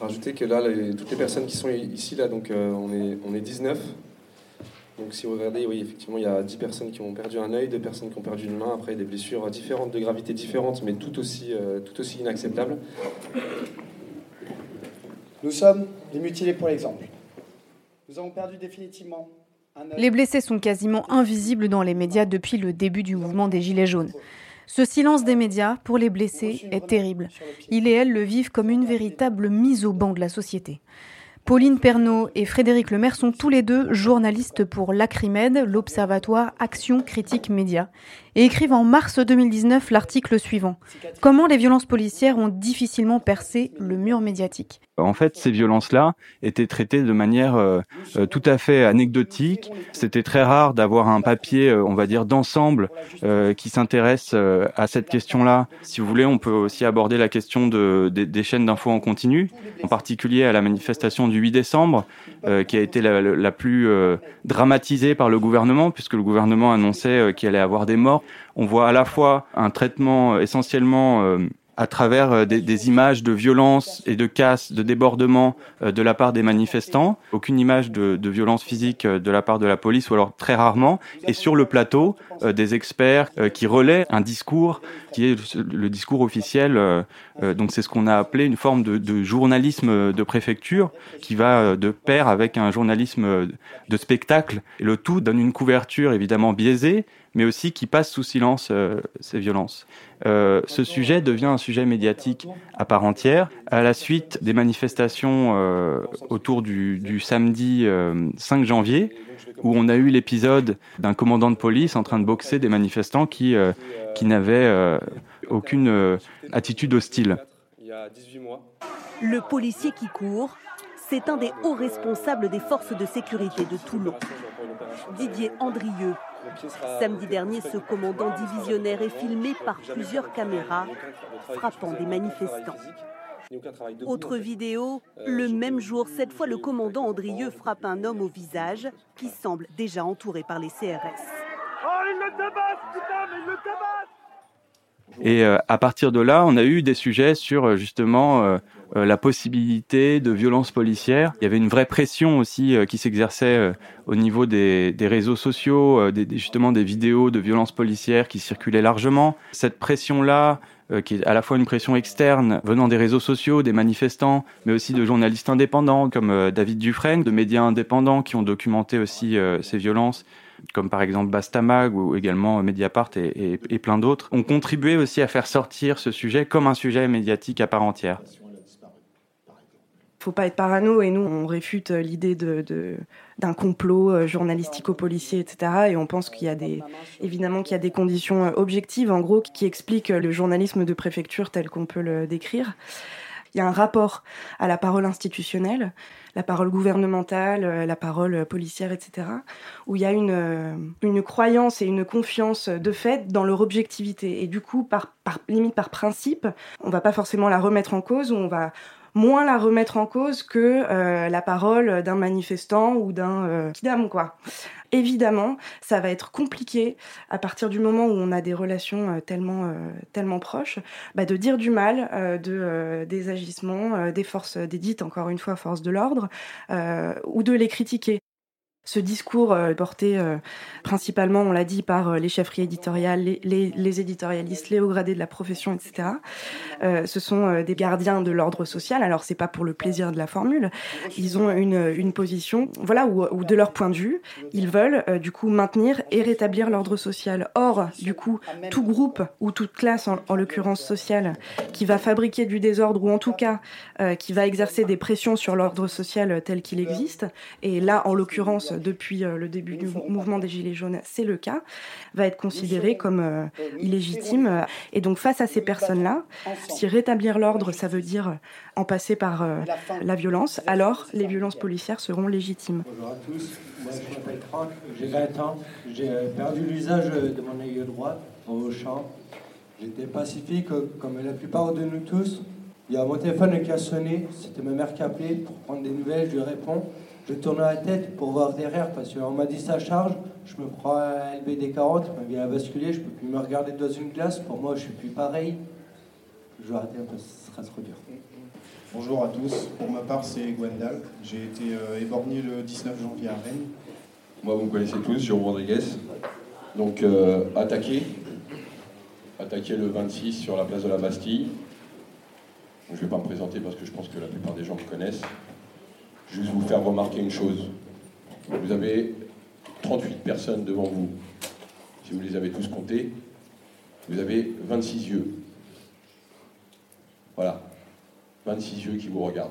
rajouter que là, les- toutes les personnes qui sont ici, là, donc euh, on, est, on est 19. Donc si vous regardez, oui, effectivement, il y a 10 personnes qui ont perdu un œil, 2 personnes qui ont perdu une main, après des blessures différentes, de gravité différente, mais tout aussi, euh, tout aussi inacceptables. Nous sommes les mutilés pour l'exemple. Nous avons perdu définitivement un œil. Les blessés sont quasiment invisibles dans les médias depuis le début du mouvement des Gilets jaunes. Ce silence des médias pour les blessés est terrible. Il et elle le vivent comme une véritable mise au banc de la société. Pauline Pernaud et Frédéric Lemaire sont tous les deux journalistes pour l'Acrimed, l'Observatoire Action Critique Média, et écrivent en mars 2019 l'article suivant Comment les violences policières ont difficilement percé le mur médiatique? En fait, ces violences-là étaient traitées de manière euh, euh, tout à fait anecdotique. C'était très rare d'avoir un papier, euh, on va dire, d'ensemble qui s'intéresse à cette question-là. Si vous voulez, on peut aussi aborder la question de, des, des chaînes d'infos en continu, en particulier à la manifestation du 8 décembre, euh, qui a été la, plus euh, dramatisée par le gouvernement, puisque le gouvernement annonçait euh, qu'il allait avoir des morts. On voit à la fois un traitement essentiellement à travers euh, des, images de violence et de casse, de débordement euh, de la part des manifestants, aucune image de, violence physique euh, de la part de la police, ou alors très rarement, et sur le plateau, des experts qui relaient un discours qui est le, discours officiel, donc c'est ce qu'on a appelé une forme de, de journalisme de préfecture, qui va de pair avec un journalisme de spectacle, et le tout donne une couverture évidemment biaisée, mais aussi qui passe sous silence euh, ces violences. Euh, ce sujet devient un sujet médiatique à part entière à la suite des manifestations euh, autour du, du samedi euh, 5 janvier où on a eu l'épisode d'un commandant de police en train de boxer des manifestants qui, euh, qui n'avaient euh, aucune euh, attitude hostile. Il y a 18 mois. Le policier qui court, c'est un des hauts responsables des forces de sécurité de Toulon, Didier Andrieux. Samedi dernier, ce commandant divisionnaire est filmé par plusieurs caméras frappant des manifestants. Autre vidéo, le même jour, cette fois le commandant Andrieux frappe un homme au visage qui semble déjà entouré par les CRS. Oh, il le tabasse, putain, mais il le tabasse Et euh, à partir de là, on a eu des sujets sur euh, justement euh, euh, la possibilité de violences policières. Il y avait une vraie pression aussi euh, qui s'exerçait euh, au niveau des, réseaux sociaux, euh, justement des vidéos de violences policières qui circulaient largement. Cette pression-là, euh, qui est à la fois une pression externe venant des réseaux sociaux, des manifestants, mais aussi de journalistes indépendants comme euh, David Dufresne, de médias indépendants qui ont documenté aussi euh, ces violences comme par exemple Bastamag ou également Mediapart et plein d'autres, ont contribué aussi à faire sortir ce sujet comme un sujet médiatique à part entière. Faut pas être parano et nous on réfute euh, l'idée de, d'un complot euh, journalistico-policier etc et on pense qu'il y a des évidemment qu'il y a des conditions euh, objectives en gros qui expliquent le journalisme de préfecture tel qu'on peut le décrire. Il y a un rapport à la parole institutionnelle la parole gouvernementale la parole policière etc où il y a une, une croyance et une confiance de fait dans leur objectivité. Et du coup par, par limite par principe on va pas forcément la remettre en cause ou on va moins la remettre en cause que euh, la parole d'un manifestant ou d'un euh, kidam, quoi. Évidemment, ça va être compliqué à partir du moment où on a des relations euh, tellement, proches, bah, de dire du mal de, des agissements des forces, des dites, encore une fois, forces de l'ordre, ou de les critiquer. Ce discours euh, porté euh, principalement, on l'a dit, par euh, les chefferies éditoriales, les, éditorialistes, les hauts gradés de la profession, etc. Ce sont des gardiens de l'ordre social. Alors c'est pas pour le plaisir de la formule. Ils ont une, position, voilà, où, de leur point de vue, ils veulent du coup maintenir et rétablir l'ordre social. Or, du coup, tout groupe ou toute classe, en, en l'occurrence sociale, qui va fabriquer du désordre ou en tout cas qui va exercer des pressions sur l'ordre social tel qu'il existe, et là, en l'occurrence, depuis euh, le début du mouvement des Gilets jaunes, c'est le cas, va être considéré comme euh, illégitime. Et donc, face à ces personnes-là, si rétablir l'ordre, ça veut dire en passer par euh, la violence, alors les violences policières seront légitimes. Bonjour à tous, moi je m'appelle Franck, j'ai 20 ans, j'ai euh, perdu l'usage de mon œil droit au champ. J'étais pacifique euh, comme la plupart de nous tous. Il y a mon téléphone qui a sonné, c'était ma mère qui appelait pour prendre des nouvelles, je lui réponds. Je tourne la tête pour voir derrière parce qu'on m'a dit ça charge. Je me prends un LBD 40, ma vie a basculé, je peux plus me regarder dans une glace. Pour moi, je suis plus pareil. Je vais arrêter un peu, ce très trop dur. Bonjour à tous, pour ma part c'est Gwendal. J'ai été euh, éborgné le 19 janvier à Rennes. Moi, vous me connaissez tous, Jérôme Rodriguez. Donc, euh, attaqué. Attaqué le 26 sur la place de la Bastille. Je ne vais pas me présenter parce que je pense que la plupart des gens me connaissent. Juste vous faire remarquer une chose. Vous avez 38 personnes devant vous. Si vous les avez tous comptés, vous avez 26 yeux. Voilà. 26 yeux qui vous regardent.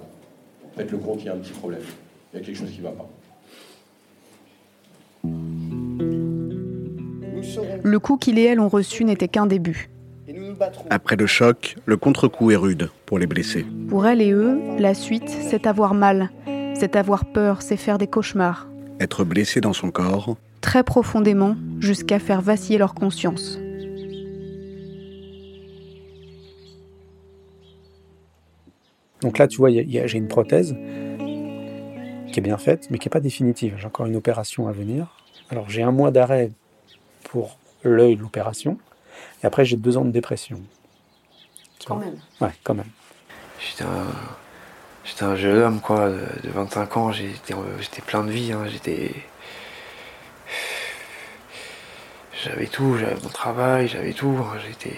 Faites le compte, il y a un petit problème. Il y a quelque chose qui ne va pas. Le coup qu'il et elle ont reçu n'était qu'un début. Après le choc, le contre-coup est rude pour les blessés. Pour elle et eux, la suite, c'est avoir mal, c'est avoir peur, c'est faire des cauchemars. Être blessé dans son corps, Très profondément, jusqu'à faire vaciller leur conscience. Donc là, tu vois, j'ai une prothèse qui est bien faite, mais qui n'est pas définitive. J'ai encore une opération à venir. Alors j'ai un mois d'arrêt pour l'œil, l'opération, et après j'ai deux ans de dépression. Tu Quand vois. même. Ouais, quand même. J'étais un, j'étais un jeune homme, quoi, de, de 25 ans. J'étais, plein de vie. hein, J'étais. J'avais tout, j'avais mon travail, j'avais tout. hein, J'étais,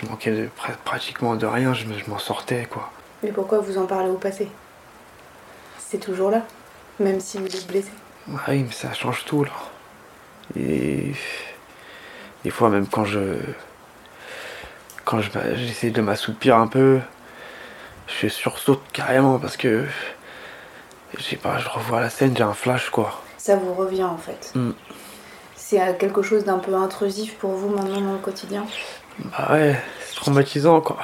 je manquais de, pr- pratiquement de rien, je, me- je m'en sortais, quoi. Mais pourquoi vous en parlez au passé? C'est toujours là, même si vous êtes blessé. Ah Oui, mais ça change tout, là. Et. Des fois, même quand je. Quand je, j'essaie de m'assoupir un peu, je sursaute carrément parce que. Je sais pas, je revois la scène, j'ai un flash, quoi. Ça vous revient en fait. Mm. C'est euh, quelque chose d'un peu intrusif pour vous maintenant dans le quotidien? Bah ouais, c'est traumatisant, quoi.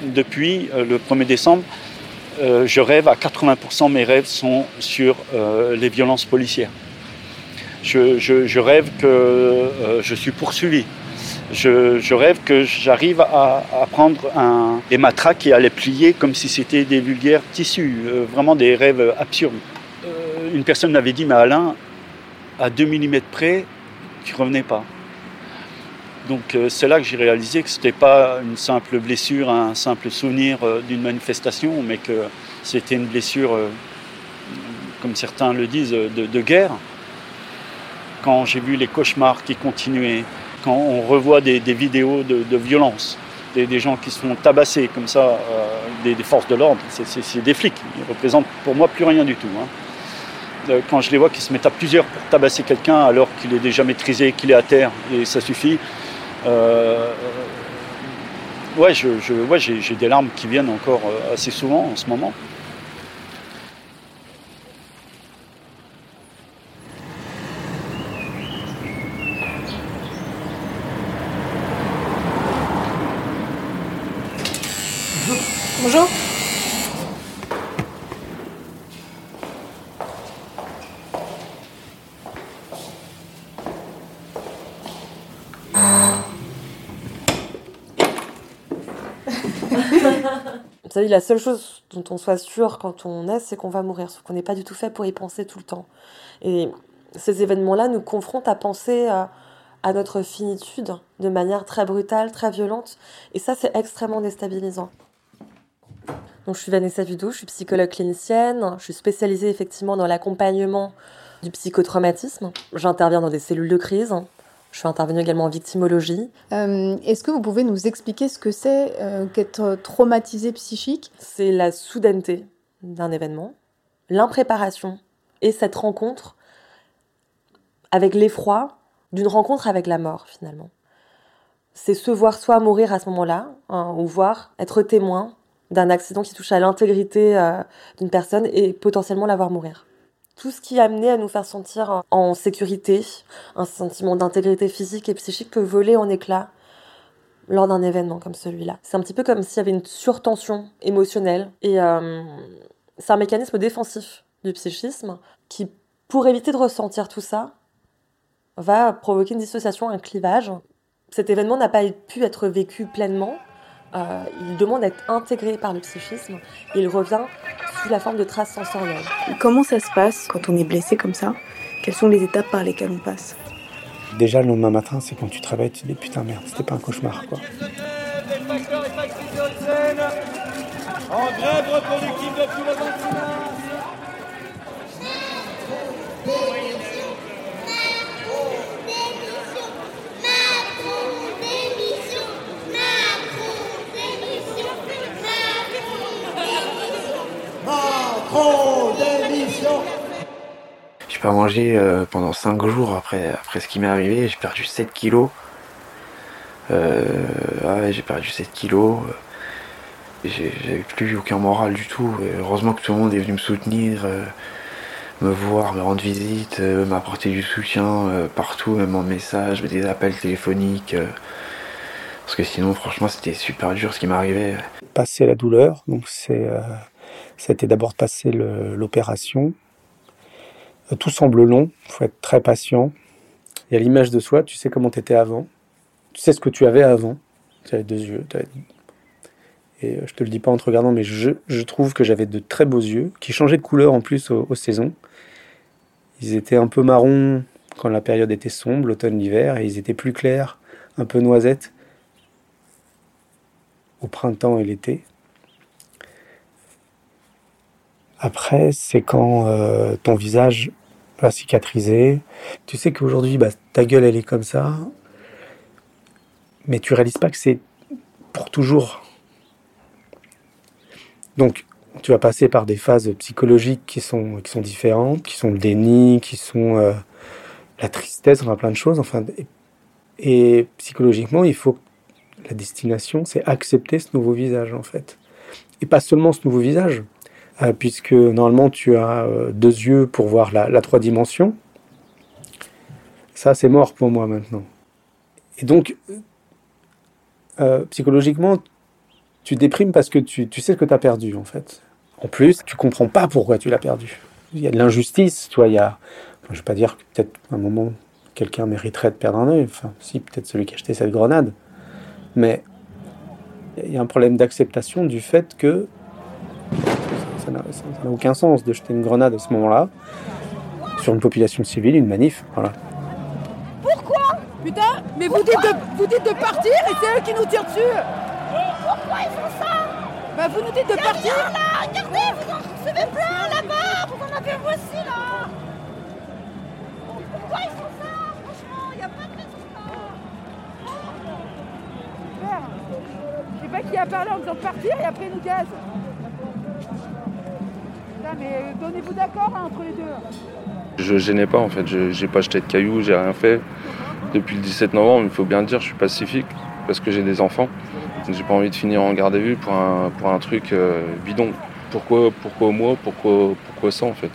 Depuis euh, le 1er décembre, euh, je rêve à 80%, mes rêves sont sur euh, les violences policières. Je, rêve que euh, je suis poursuivi. Je, rêve que j'arrive à, prendre un, des matraques et à les plier comme si c'était des vulgaires tissus. Vraiment des rêves absurdes. Une personne m'avait dit, mais Alain, à 2 mm près, tu revenais pas. Donc euh, c'est là que j'ai réalisé que ce n'était pas une simple blessure, un simple souvenir euh, d'une manifestation, mais que c'était une blessure, euh, comme certains le disent, de, guerre. Quand j'ai vu les cauchemars qui continuaient, quand on revoit des, vidéos de, violence, des, gens qui se font tabasser comme ça, des, forces de l'ordre, c'est- des flics. Ils représentent pour moi plus rien du tout. hein. Quand je les vois qui se mettent à plusieurs pour tabasser quelqu'un alors qu'il est déjà maîtrisé, qu'il est à terre, et ça suffit. Euh, ouais, j'ai des larmes qui viennent encore euh, assez souvent en ce moment. Bonjour. Vous savez, la seule chose dont on soit sûr quand on est, c'est qu'on va mourir, sauf qu'on n'est pas du tout fait pour y penser tout le temps. Et ces événements-là nous confrontent à penser à, notre finitude de manière très brutale, très violente. Et ça, c'est extrêmement déstabilisant. Donc, je suis Vanessa Vidou, je suis psychologue clinicienne, je suis spécialisée effectivement dans l'accompagnement du psychotraumatisme. J'interviens dans des cellules de crise. Je suis intervenue également en victimologie. Euh, Est-ce que vous pouvez nous expliquer ce que c'est euh, qu'être traumatisé psychique? C'est la soudaineté d'un événement, l'impréparation et cette rencontre avec l'effroi d'une rencontre avec la mort finalement. C'est se voir soit mourir à ce moment-là, hein, ou voir être témoin d'un accident qui touche à l'intégrité euh, d'une personne et potentiellement la voir mourir. Tout ce qui amené à nous faire sentir en sécurité, un sentiment d'intégrité physique et psychique peut voler en éclats lors d'un événement comme celui-là. C'est un petit peu comme s'il y avait une surtension émotionnelle et euh, c'est un mécanisme défensif du psychisme qui, pour éviter de ressentir tout ça, va provoquer une dissociation, un clivage. Cet événement n'a pas pu être vécu pleinement. Euh, il demande d'être intégré par le psychisme. Il revient sous la forme de traces sensorielles. Comment ça se passe quand on est blessé comme ça? Quelles sont les étapes par lesquelles on passe? Déjà le lendemain matin, c'est quand tu te réveilles, tu te dis putain merde, c'était pas un cauchemar quoi. En grève reproductive depuis le 26 Macron démission J'ai pas mangé euh, pendant 5 jours après, après ce qui m'est arrivé. J'ai perdu 7 kilos. Euh, ouais, j'ai perdu 7 kilos. J'avais plus aucun moral du tout. Heureusement que tout le monde est venu me soutenir, euh, me voir, me rendre visite, euh, m'apporter du soutien euh, partout, même en message, des appels téléphoniques. euh, parce que sinon, franchement, c'était super dur ce qui m'arrivait. Passer la douleur, donc c'est, été d'abord passer l'opération. Tout semble long, il faut être très patient. Il y a l'image de soi, tu sais comment tu étais avant. Tu sais ce que tu avais avant. Tu avais deux yeux. t'avais- Et euh, je te le dis pas en te regardant, mais je, trouve que j'avais de très beaux yeux, qui changeaient de couleur en plus aux, saisons. Ils étaient un peu marrons quand la période était sombre, l'automne-l'hiver, et ils étaient plus clairs, un peu noisettes, au printemps et l'été. Après, c'est quand euh, ton visage va cicatriser. Tu sais qu'aujourd'hui, bah, ta gueule, elle est comme ça. Mais tu réalises pas que c'est pour toujours. Donc, tu vas passer par des phases psychologiques qui sont, qui sont différentes, qui sont le déni, qui sont euh, la tristesse, enfin plein de choses. Enfin, et, psychologiquement, il faut la destination, c'est accepter ce nouveau visage en fait. Et pas seulement ce nouveau visage, puisque normalement tu as euh, deux yeux pour voir la, trois dimensions. Ça, c'est mort pour moi maintenant. Et donc, euh, psychologiquement, tu déprimes parce que tu, tu sais ce que tu as perdu en fait. En plus, tu comprends pas pourquoi tu l'as perdu. Il y a de l'injustice, tu vois, il y a. enfin, je vais pas dire que peut-être à un moment quelqu'un mériterait de perdre un œil. Enfin, si, peut-être celui qui a acheté cette grenade. Mais il y a un problème d'acceptation du fait que n'a ça n'a aucun sens de jeter une grenade à ce moment-là sur une population civile, une manif. Voilà. Pourquoi? Putain, mais vous dites, de, vous dites de partir et c'est eux qui nous tirent dessus. Pourquoi ils font ça? Bah vous nous dites de partir. là Regardez, vous en recevez plein là-bas Vous en avez vous aussi là. Pourquoi ils font ça? Franchement, il n'y a pas de raison Super. Je sais pas qui a parlé en disant de partir et après ils nous gazent mais donnez-vous d'accord hein, entre les deux Je gênais pas en fait, je j'ai pas jeté de cailloux, j'ai rien fait. Depuis le 17 novembre, il faut bien le dire, je suis pacifique parce que j'ai des enfants. J'ai pas envie de finir en garde à vue pour un, pour un truc euh, bidon. Pourquoi, pourquoi moi pourquoi, pourquoi ça en fait?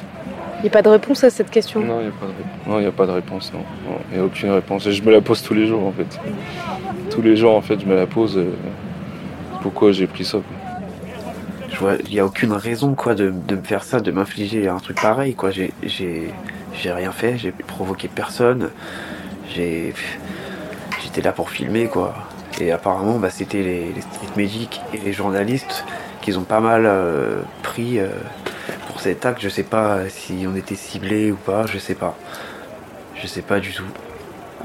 Il n'y a pas de réponse à cette question? Non, il n'y a pas de réponse. Non, il y a pas de réponse, Il n'y a aucune réponse. Et je me la pose tous les jours en fait. Tous les jours en fait, je me la pose. euh, pourquoi j'ai pris ça quoi. Il n'y a aucune raison quoi de, me faire ça, de m'infliger un truc pareil quoi. J'ai, rien fait, j'ai provoqué personne. J'ai, j'étais là pour filmer quoi. Et apparemment, bah, c'était les, street medics et les journalistes qui ont pas mal euh, pris euh, pour cet acte. Je sais pas si on était ciblé ou pas, je sais pas. Je sais pas du tout.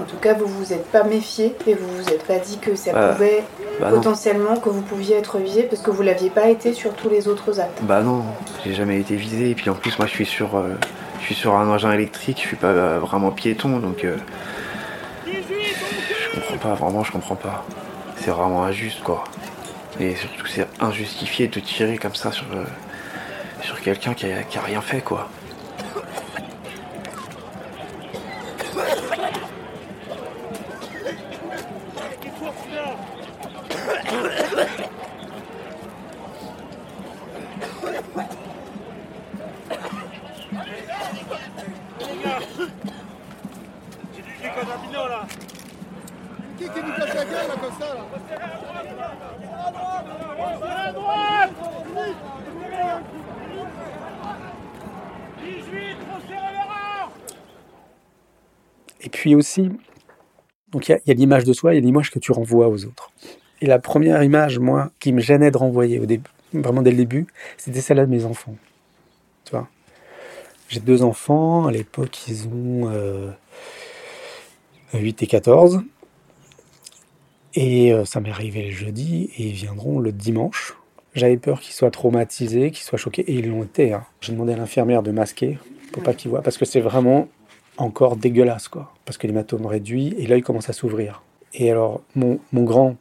En tout cas, vous vous êtes pas méfié et vous vous êtes pas dit que ça Bah, pouvait bah potentiellement, que vous pouviez être visé parce que vous l'aviez pas été sur tous les autres actes. Bah non, j'ai jamais été visé. Et puis en plus, moi, je suis sur, euh, je suis sur un engin électrique. Je suis pas euh, vraiment piéton, donc euh, je comprends pas. Vraiment, je comprends pas. C'est vraiment injuste, quoi. Et surtout, c'est injustifié de tirer comme ça sur euh, sur quelqu'un qui a, qui a rien fait, quoi. Qui qui nous casse la gueule là comme ça là À droite 18, trop serré les rangs Et puis aussi, donc il y a, l'image de soi et l'image que tu renvoies aux autres. Et la première image, moi, qui me gênait de renvoyer au début, vraiment dès le début, c'était celle-là de mes enfants. tu vois? J'ai deux enfants, à l'époque ils ont euh, 8 et 14. Et euh, ça m'est arrivé le jeudi et ils viendront le dimanche. J'avais peur qu'ils soient traumatisés, qu'ils soient choqués, et ils l'ont été. Hein. J'ai demandé à l'infirmière de masquer pour pas qu'ils voient, parce que c'est vraiment encore dégueulasse, quoi. Parce que l'hématome réduit et l'œil commence à s'ouvrir. Et alors, mon, mon grand,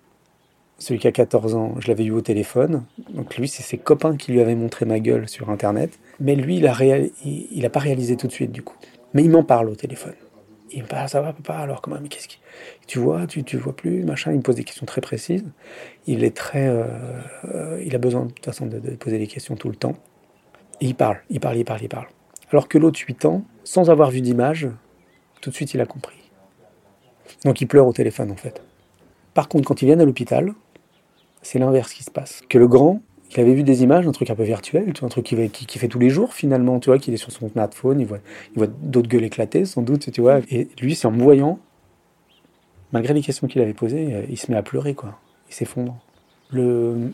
celui qui a 14 ans, je l'avais eu au téléphone. Donc lui, c'est ses copains qui lui avaient montré ma gueule sur Internet. Mais lui, il a, réal- il, il a pas réalisé tout de suite, du coup. Mais il m'en parle au téléphone. Il me parle, ça va papa, alors comment, mais qu'est-ce qui... Tu vois, tu, tu vois plus, machin. Il me pose des questions très précises. Il est très... euh, euh, il a besoin, de toute façon, de, de poser des questions tout le temps. Et il parle, il parle, il parle, il parle. Alors que l'autre, 8 ans, sans avoir vu d'image, tout de suite, il a compris. Donc il pleure au téléphone, en fait. Par contre, quand ils viennent à l'hôpital, c'est l'inverse qui se passe. Que le grand, il avait vu des images, un truc un peu virtuel, un truc qu'il qui, fait tous les jours finalement, tu vois, qu'il est sur son smartphone, il voit, il d'autres gueules éclater sans doute, tu vois. Et lui, c'est en me voyant, malgré les questions qu'il avait posées, euh, il se met à pleurer, quoi. Il s'effondre. Le,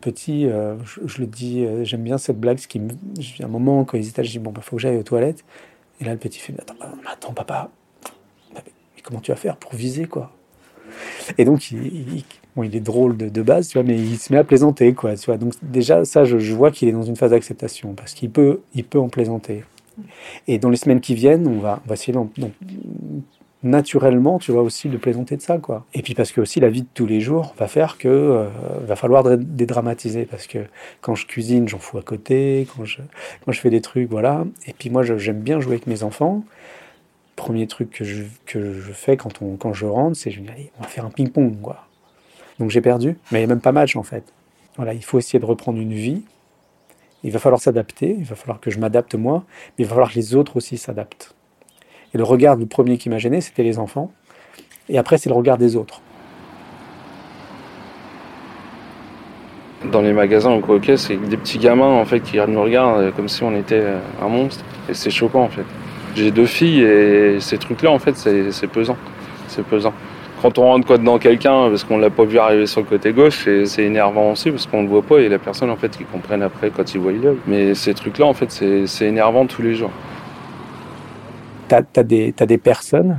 petit, euh, je, le dis, euh, j'aime bien cette blague, ce qui me, j'ai un moment quand ils étaient, je dis bon, bah, faut que j'aille aux toilettes. Et là, le petit fait, mais attends, mais attends, papa, mais comment tu vas faire pour viser, quoi? Et donc, il, bon, il est drôle de, base, tu vois, mais il se met à plaisanter, quoi, tu. Donc, déjà, ça, je, vois qu'il est dans une phase d'acceptation, parce qu'il peut, il peut en plaisanter. Et dans les semaines qui viennent, on va, on va essayer d'en- naturellement, tu vois, aussi de plaisanter de ça, quoi. Et puis parce que aussi la vie de tous les jours va faire que euh, va falloir dé- dédramatiser, parce que quand je cuisine, j'en fous à côté, quand je, je fais des trucs, voilà. Et puis moi, j'aime bien jouer avec mes enfants premier truc que je, que je fais quand, on, quand je rentre, c'est je dis, allez, on va faire un ping-pong, quoi. Donc j'ai perdu, mais il n'y a même pas match, en fait. Voilà, il faut essayer de reprendre une vie. Il va falloir s'adapter, il va falloir que je m'adapte moi, mais il va falloir que les autres aussi s'adaptent. Le regard du premier qui m'a gêné, c'était les enfants. Et après, c'est le regard des autres. Dans les magasins quoi, ok, c'est des petits gamins en fait qui nous regardent euh, comme si on était euh, un monstre. Et c'est choquant en fait. J'ai deux filles et ces trucs-là en fait c'est pesant. C'est pesant. Quand on rentre quoi dedans quelqu'un parce qu'on l'a pas vu arriver sur le côté gauche, c'est énervant aussi parce qu'on le voit pas et la personne en fait qui comprennent après quand ils voient l'œil. Mais ces trucs-là en fait c'est énervant tous les jours. T'as as des, t'as des personnes,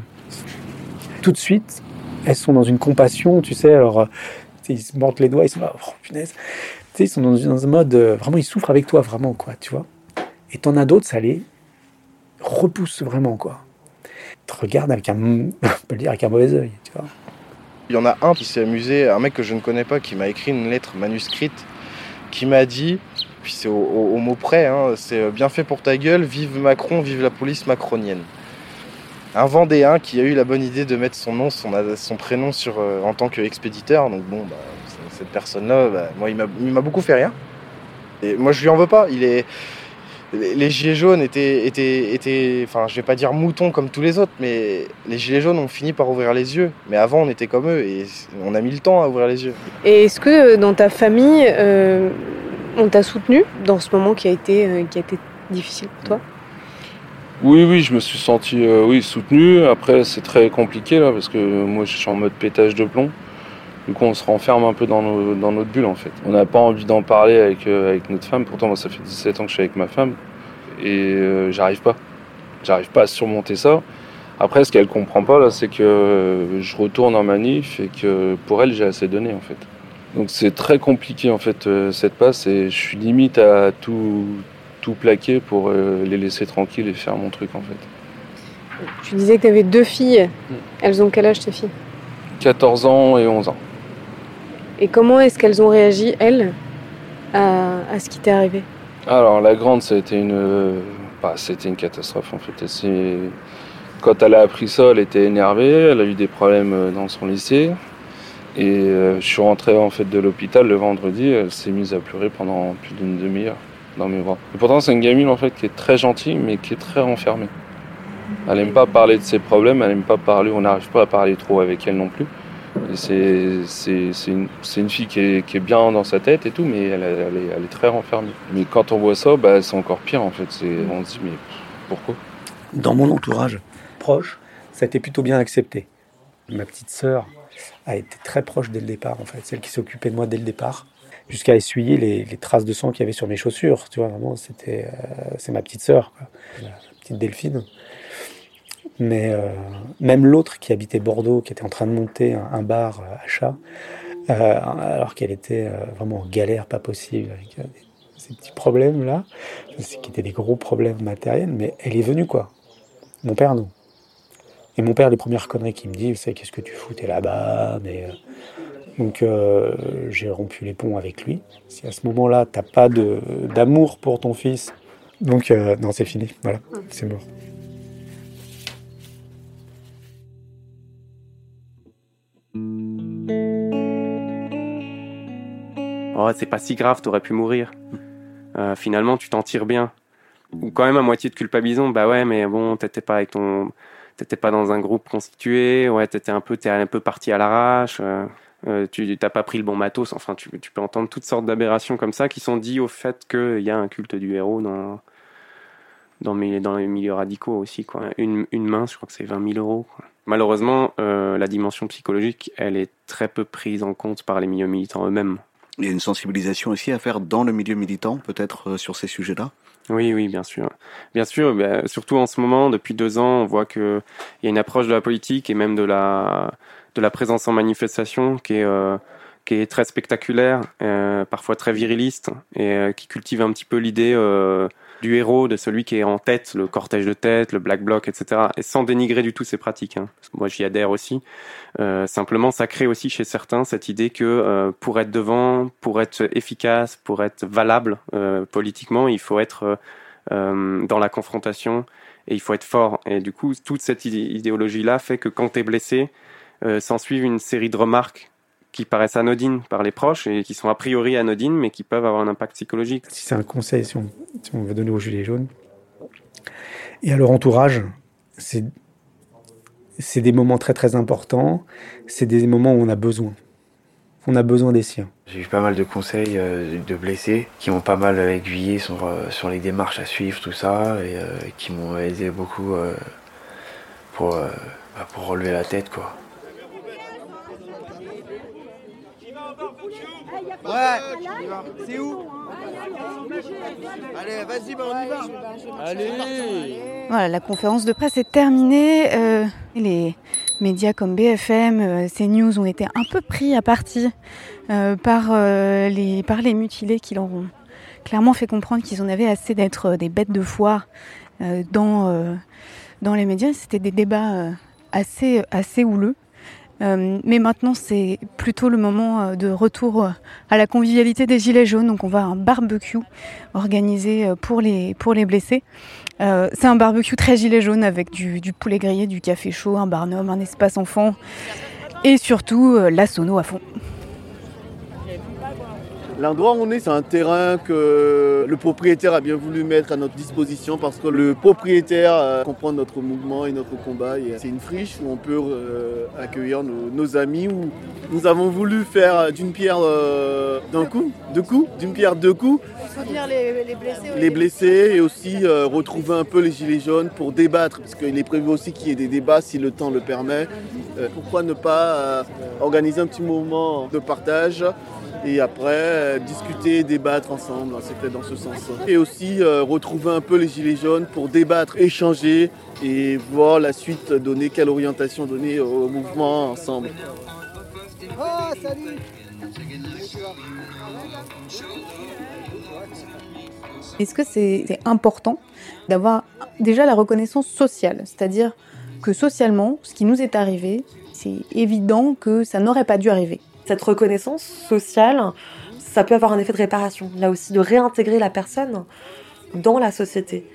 tout de suite, elles sont dans une compassion, tu sais, alors, euh, tu ils se mordent les doigts, ils sont là, oh punaise. Tu sais, ils sont dans, dans un mode, euh, vraiment, ils souffrent avec toi, vraiment, quoi, tu vois. Et t'en as d'autres, ça les repousse vraiment, quoi. Te regardent avec un, on peut le dire, avec un mauvais œil, tu vois. Il y en a un qui s'est amusé, un mec que je ne connais pas, qui m'a écrit une lettre manuscrite, qui m'a dit, puis c'est au mot près, hein, c'est euh, bien fait pour ta gueule, vive Macron, vive la police macronienne. Un Vendéen qui a eu la bonne idée de mettre son nom, son, prénom sur, euh, en tant qu'expéditeur, donc bon, bah, cette personne-là, bah, moi, il m'a- beaucoup fait rire. Et moi, je lui en veux pas, il est... Les gilets jaunes étaient, étaient, étaient, enfin, je vais pas dire moutons comme tous les autres, mais les gilets jaunes ont fini par ouvrir les yeux. Mais avant, on était comme eux et on a mis le temps à ouvrir les yeux. Et est-ce que euh, dans ta famille, euh, on t'a soutenu dans ce moment qui a été, qui a été difficile pour toi? Oui, oui, je me suis senti euh, oui, soutenu. Après, c'est très compliqué là parce que moi, je suis en mode pétage de plomb. Du coup, on se renferme un peu dans, notre bulle en fait. On n'a pas envie d'en parler avec, euh, notre femme. Pourtant, moi, ça fait 17 ans que je suis avec ma femme et euh, j'arrive pas. J'arrive pas à surmonter ça. Après, ce qu'elle comprend pas là, c'est que je retourne en manif et que pour elle, j'ai assez donné en fait. Donc c'est très compliqué en fait cette passe et je suis limite à tout, tout plaquer pour euh, les laisser tranquilles et faire mon truc en fait. Tu disais que tu avais deux filles. Elles ont quel âge tes filles? 14 ans et 11 ans. Et comment est-ce qu'elles ont réagi, elles, à, à ce qui t'est arrivé? Alors la grande, ça a été une, euh, bah, c'était une catastrophe en fait. Quand elle a appris ça, elle était énervée. Elle a eu des problèmes euh, dans son lycée. Et euh, je suis rentré en fait de l'hôpital le vendredi. Elle s'est mise à pleurer pendant plus d'une demi-heure mes bras. Et pourtant, c'est une gamine en fait qui est très gentille, mais qui est très renfermée. Elle aime pas parler de ses problèmes. Elle aime pas parler. On n'arrive pas à parler trop avec elle non plus. C'est une, fille qui est, bien dans sa tête et tout, mais elle, est, très renfermée. Mais quand on voit ça, bah, c'est encore pire en fait. On se dit, mais pourquoi? Dans mon entourage proche, ça a été plutôt bien accepté. Ma petite sœur a été très proche dès le départ, en fait, celle qui s'occupait de moi dès le départ. Jusqu'à essuyer les, traces de sang qu'il y avait sur mes chaussures. Tu vois, vraiment, c'était, euh, c'est ma petite sœur, quoi. la petite Delphine. Mais euh, même l'autre qui habitait Bordeaux, qui était en train de monter un, bar euh, à chat, euh, alors qu'elle était vraiment en galère pas possible, avec ces petits problèmes là, qui étaient des gros problèmes matériels, mais elle est venue quoi. Mon père non. Et mon père, les premières conneries qu'il me dit, c'est qu'est-ce que tu foutais là-bas mais, Donc euh, j'ai rompu les ponts avec lui. Si à ce moment-là, t'as pas d'amour pour ton fils, donc euh, non, c'est fini. Voilà, c'est mort. Oh, c'est pas si grave, t'aurais pu mourir. Euh, finalement, tu t'en tires bien. Ou quand même à moitié de culpabilisant, bah ouais, mais bon, t'étais pas avec ton t'étais pas dans un groupe constitué, ouais, t'étais un peu, t'es un peu parti à l'arrache, euh, euh, tu t'as pas pris le bon matos, enfin, tu, peux entendre toutes sortes d'aberrations comme ça qui sont dites au fait qu'il y a un culte du héros dans, dans, mes, dans les milieux radicaux aussi, quoi. Une, une main, je crois que c'est 20 000 euros. Malheureusement, euh, la dimension psychologique, elle est très peu prise en compte par les milieux militants eux-mêmes. Il y a une sensibilisation aussi à faire dans le milieu militant, peut-être euh, sur ces sujets-là? Oui, oui, bien sûr. Bien sûr, bah, surtout en ce moment, depuis deux ans, on voit qu'il y a une approche de la politique et même de la, de la présence en manifestation qui est, euh, qui est très spectaculaire, euh, parfois très viriliste, et euh, qui cultive un petit peu l'idée euh, du héros, de celui qui est en tête, le cortège de tête, le black bloc, etc. Et sans dénigrer du tout ces pratiques. Hein. Moi, j'y adhère aussi. Simplement, ça crée aussi chez certains cette idée que pour être devant, pour être efficace, pour être valable politiquement, il faut être dans la confrontation et il faut être fort. Et du coup, toute cette idéologie-là fait que quand tu es blessé, s'ensuivent une série de remarques qui paraissent anodines par les proches et qui sont a priori anodines, mais qui peuvent avoir un impact psychologique. Si c'est un conseil, si on, si on veut donner aux Gilets jaunes et à leur entourage, c'est c'est des moments très très importants, c'est des moments où on a besoin. On a besoin des siens. J'ai eu pas mal de conseils euh, de blessés qui m'ont pas mal aiguillé sur, euh, sur les démarches à suivre, tout ça, et euh, qui m'ont aidé beaucoup euh, pour, euh, bah, pour relever la tête, quoi. Ouais, c'est où Allez, vas-y, bah on y va. Allez. Voilà, la conférence de presse est terminée. Euh, les médias comme BFM, euh, CNews ont été un peu pris à partie euh, par, euh, les, par les mutilés qui leur ont clairement fait comprendre qu'ils en avaient assez d'être des bêtes de foire euh, dans, dans les médias. C'était des débats assez, assez houleux. Euh, mais maintenant, c'est plutôt le moment euh, de retour à la convivialité des Gilets jaunes. Donc, on va un barbecue organisé pour les, blessés. Euh, c'est un barbecue très Gilets jaunes avec du, poulet grillé, du café chaud, un barnum, un espace enfant et surtout euh, la sono à fond. L'endroit où on est, c'est un terrain que le propriétaire a bien voulu mettre à notre disposition parce que le propriétaire euh, comprend notre mouvement et notre combat. C'est une friche où on peut euh, accueillir nos, nos, amis. Où nous avons voulu faire d'une pierre euh, d'un coup, deux coups, d'une pierre deux coups. Soutenir les, les blessés. Les blessés et aussi euh, retrouver un peu les gilets jaunes pour débattre parce qu'il est prévu aussi qu'il y ait des débats si le temps le permet. Euh, pourquoi ne pas organiser un petit moment de partage et après euh, discuter, débattre ensemble, c'est fait dans ce sens. Et aussi euh, retrouver un peu les gilets jaunes pour débattre, échanger et voir la suite donner quelle orientation donner au mouvement ensemble. Oh, salut Est-ce que c'est important d'avoir déjà la reconnaissance sociale? C'est-à-dire que socialement, ce qui nous est arrivé, c'est évident que ça n'aurait pas dû arriver cette reconnaissance sociale, ça peut avoir un effet de réparation, là aussi, de réintégrer la personne dans la société.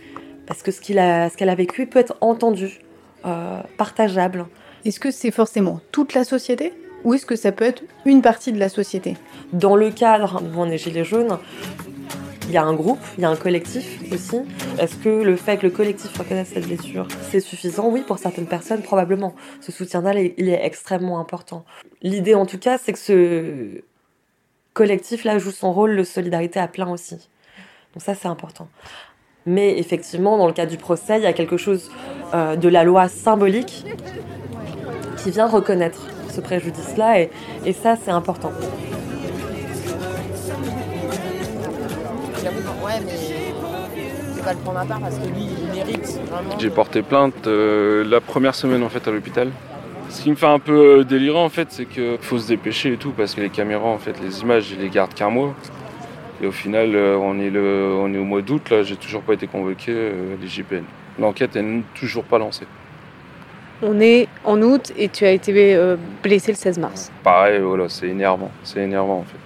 Parce que ce qu'elle a, qu a, vécu peut être entendu, euh, partageable. Est-ce que c'est forcément toute la société ou est-ce que ça peut être une partie de la société? Dans le cadre où on est Gilets jaunes, il y a un groupe, il y a un collectif aussi. Est-ce que le fait que le collectif reconnaisse cette blessure, c'est suffisant? Oui, pour certaines personnes, probablement. Ce soutien-là, il est extrêmement important. L'idée, en tout cas, c'est que ce collectif-là joue son rôle de solidarité à plein aussi. Donc ça, c'est important. Mais effectivement, dans le cas du procès, il y a quelque chose euh, de la loi symbolique qui vient reconnaître ce préjudice-là, et, et ça, c'est important. J'avoue, que- ouais, mais je vais pas le prendre à part parce que lui, il mérite vraiment. J'ai porté plainte euh, la première semaine en fait à l'hôpital. Ce qui me fait un peu euh, délirant en fait, c'est qu'il faut se dépêcher et tout parce que les caméras en fait, les images, ils les gardent qu'un mois. Et au final, euh, on est le, on est au mois d'août là, j'ai toujours pas été convoqué euh, les GPN. L'enquête est toujours pas lancée. On est en août et tu as été blessé le 16 mars. Pareil, voilà, c'est énervant, c'est énervant en fait.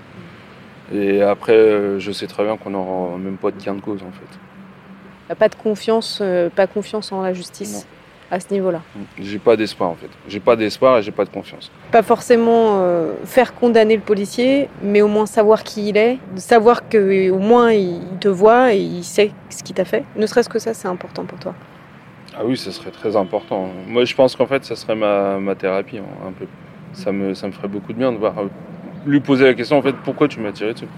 Et après, euh, je sais très bien qu'on n'aura même pas de gain de cause en fait. Pas de confiance, euh, pas confiance en la justice à ce niveau-là. J'ai pas d'espoir en fait. J'ai pas d'espoir et j'ai pas de confiance. Pas forcément euh, faire condamner le policier, mais au moins savoir qui il est, savoir que au moins il te voit et il sait ce qu'il t'a fait. Ne serait-ce que ça, c'est important pour toi. Ah oui, ça serait très important. Moi, je pense qu'en fait, ça serait ma, ma thérapie, hein, un peu. Ça me, ça me ferait beaucoup de bien de voir, lui poser la question, en fait, pourquoi tu m'as tiré dessus?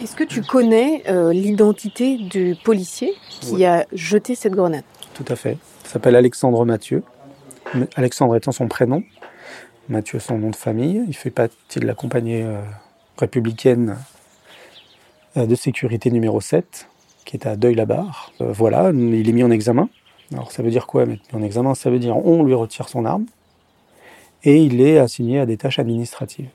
Est-ce que tu connais euh, l'identité du policier qui Oui. a jeté cette grenade? Tout à fait. Il s'appelle Alexandre Mathieu. Alexandre étant son prénom, Mathieu son nom de famille. Il fait partie de la compagnie euh, républicaine euh, de sécurité numéro 7, qui est à Deuil-la-Barre. Euh, voilà, il est mis en examen. Alors ça veut dire quoi mettre mis en examen? Ça veut dire on lui retire son arme et il est assigné à des tâches administratives.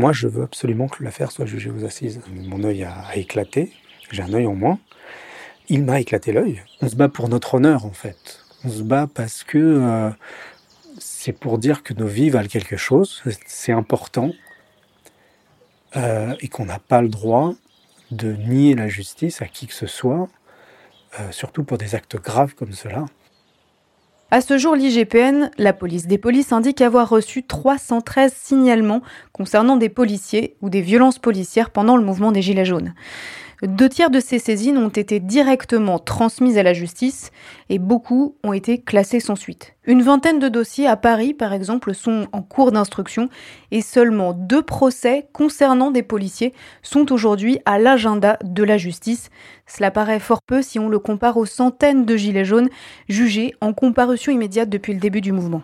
Moi, je veux absolument que l'affaire soit jugée aux assises. Mon œil a, éclaté, j'ai un œil en moins. Il m'a éclaté l'œil. On se bat pour notre honneur, en fait. On se bat parce que euh, c'est pour dire que nos vies valent quelque chose, c'est important, euh, et qu'on n'a pas le droit de nier la justice à qui que ce soit, euh, surtout pour des actes graves comme cela. À ce jour, l'IGPN, la police des polices, indique avoir reçu 313 signalements concernant des policiers ou des violences policières pendant le mouvement des Gilets jaunes. Deux tiers de ces saisines ont été directement transmises à la justice et beaucoup ont été classés sans suite. Une vingtaine de dossiers à Paris, par exemple, sont en cours d'instruction et seulement deux procès concernant des policiers sont aujourd'hui à l'agenda de la justice. Cela paraît fort peu si on le compare aux centaines de gilets jaunes jugés en comparution immédiate depuis le début du mouvement.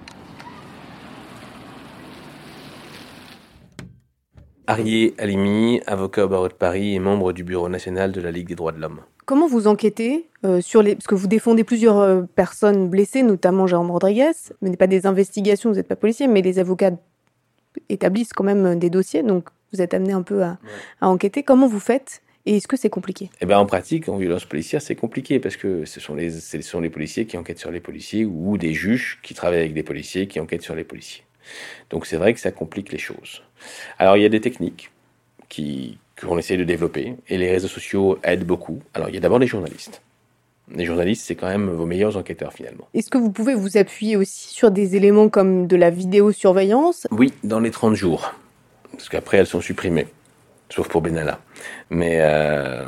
Arié Alimi, avocat au barreau de Paris et membre du bureau national de la Ligue des droits de l'homme. Comment vous enquêtez euh, sur les... Parce que vous défendez plusieurs euh, personnes blessées, notamment Jérôme Rodriguez, mais n'est pas des investigations, vous n'êtes pas policier, mais les avocats établissent quand même euh, des dossiers, donc vous êtes amené un peu à, à enquêter. Comment vous faites et est-ce que c'est compliqué? Eh ben, en pratique, en violence policière, c'est compliqué parce que ce sont, les, ce sont les policiers qui enquêtent sur les policiers ou des juges qui travaillent avec des policiers qui enquêtent sur les policiers. Donc c'est vrai que ça complique les choses. Alors il y a des techniques qui qu'on essaie de développer et les réseaux sociaux aident beaucoup. Alors il y a d'abord les journalistes. Les journalistes, c'est quand même vos meilleurs enquêteurs finalement. Est-ce que vous pouvez vous appuyer aussi sur des éléments comme de la vidéosurveillance? Oui, dans les 30 jours. Parce qu'après, elles sont supprimées. Sauf pour Benalla. Mais euh,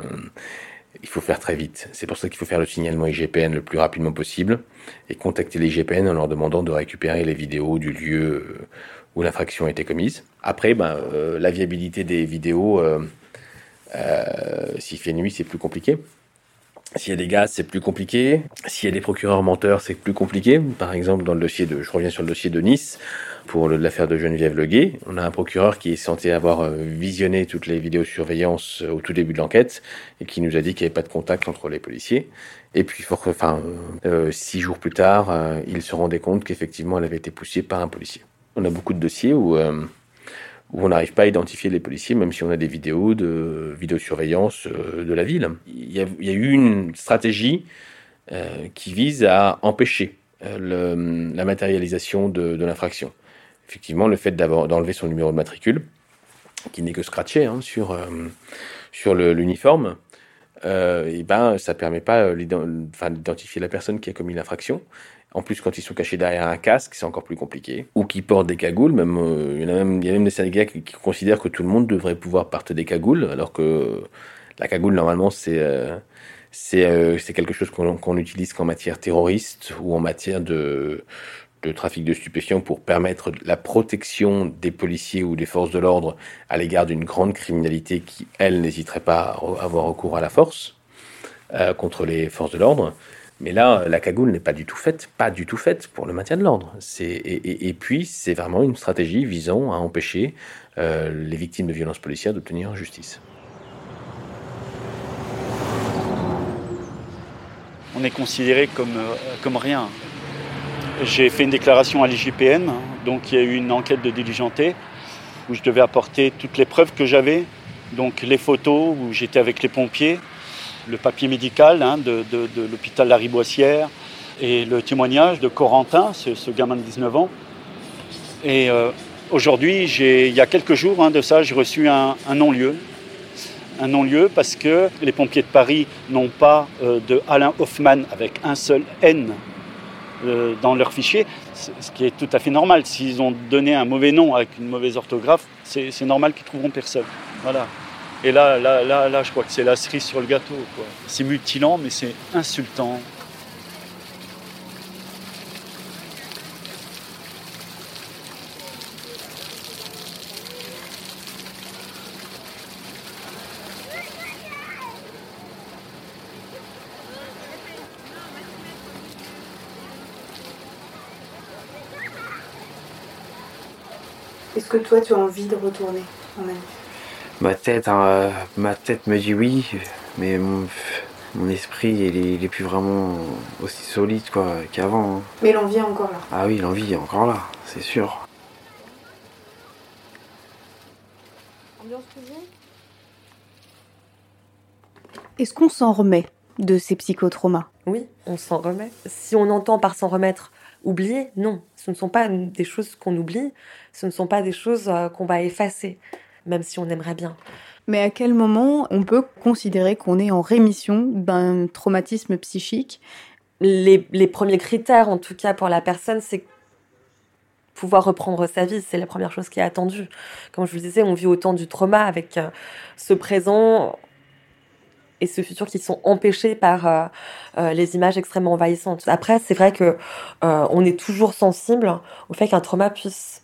il faut faire très vite. C'est pour ça qu'il faut faire le signalement IGPN le plus rapidement possible et contacter les IGPN en leur demandant de récupérer les vidéos du lieu où l'infraction a été commise. Après, ben, euh, la viabilité des vidéos, euh, euh, s'il fait nuit, c'est plus compliqué. S'il y a des gaz, c'est plus compliqué. S'il y a des procureurs menteurs, c'est plus compliqué. Par exemple, dans le dossier de, je reviens sur le dossier de Nice, pour l'affaire de Geneviève Leguet, on a un procureur qui est censé avoir euh, visionné toutes les vidéosurveillances euh, au tout début de l'enquête et qui nous a dit qu'il n'y avait pas de contact entre les policiers. Et puis, six jours plus tard, il se rendait compte qu'effectivement, elle avait été poussée par un policier. On a beaucoup de dossiers où, euh, où on n'arrive pas à identifier les policiers, même si on a des vidéos de vidéosurveillance euh, de la ville. Il y a, eu une stratégie euh, qui vise à empêcher la matérialisation de, l'infraction. Effectivement, le fait d'enlever son numéro de matricule, qui n'est que scratché hein, sur, l'uniforme, euh, et ben, ça permet pas euh, d'identifier la personne qui a commis l'infraction. En plus, quand ils sont cachés derrière un casque, c'est encore plus compliqué. Ou qui portent des cagoules, même, euh, il y a même, des syndicats qui, considèrent que tout le monde devrait pouvoir porter des cagoules, alors que la cagoule, normalement, c'est euh, c'est quelque chose qu'on qu'on utilise qu'en matière terroriste ou en matière de, de trafic de stupéfiants pour permettre la protection des policiers ou des forces de l'ordre à l'égard d'une grande criminalité qui, elle, n'hésiterait pas à avoir recours à la force euh, contre les forces de l'ordre. Mais là, la cagoule n'est pas du tout faite, pas du tout faite pour le maintien de l'ordre. Et, puis c'est vraiment une stratégie visant à empêcher euh, les victimes de violences policières d'obtenir justice. on est considéré comme, euh, comme rien. J'ai fait une déclaration à l'IGPN, donc il y a eu une enquête de diligenté où je devais apporter toutes les preuves que j'avais, donc les photos où j'étais avec les pompiers, le papier médical hein, de, de, de l'hôpital et le témoignage de Corentin, ce, gamin de 19 ans. Et euh, aujourd'hui, il y a quelques jours hein, de ça, j'ai reçu un, un non-lieu. Un non-lieu parce que les pompiers de Paris n'ont pas euh, de Alain Hoffman avec un seul N euh, dans leur fichier, ce qui est tout à fait normal. S'ils ont donné un mauvais nom avec une mauvaise orthographe, c'est normal qu'ils trouveront personne. Voilà. Et là, là, là, là, je crois que c'est la cerise sur le gâteau. C'est mutilant, mais c'est insultant. Est-ce que toi, tu as envie de retourner en manif Ma tête, hein, euh, ma tête me dit oui, mais mon, mon esprit, il est, il est plus vraiment aussi solide quoi qu'avant. hein. Mais l'envie est encore là. Ah oui, l'envie est encore là, c'est sûr. Est-ce qu'on s'en remet de ces psychotraumas? Oui, on s'en remet. Si on entend par s'en remettre oublier, non. Ce ne sont pas des choses qu'on oublie, ce ne sont pas des choses euh, qu'on va effacer, même si on aimerait bien. Mais à quel moment on peut considérer qu'on est en rémission d'un traumatisme psychique? Les, les premiers critères, en tout cas pour la personne, c'est pouvoir reprendre sa vie. C'est la première chose qui est attendue. Comme je vous disais, on vit autant du trauma avec euh, ce présent et ce futur qui sont empêchés par euh, euh, les images extrêmement envahissantes. Après, c'est vrai que euh, on est toujours sensible au fait qu'un trauma puisse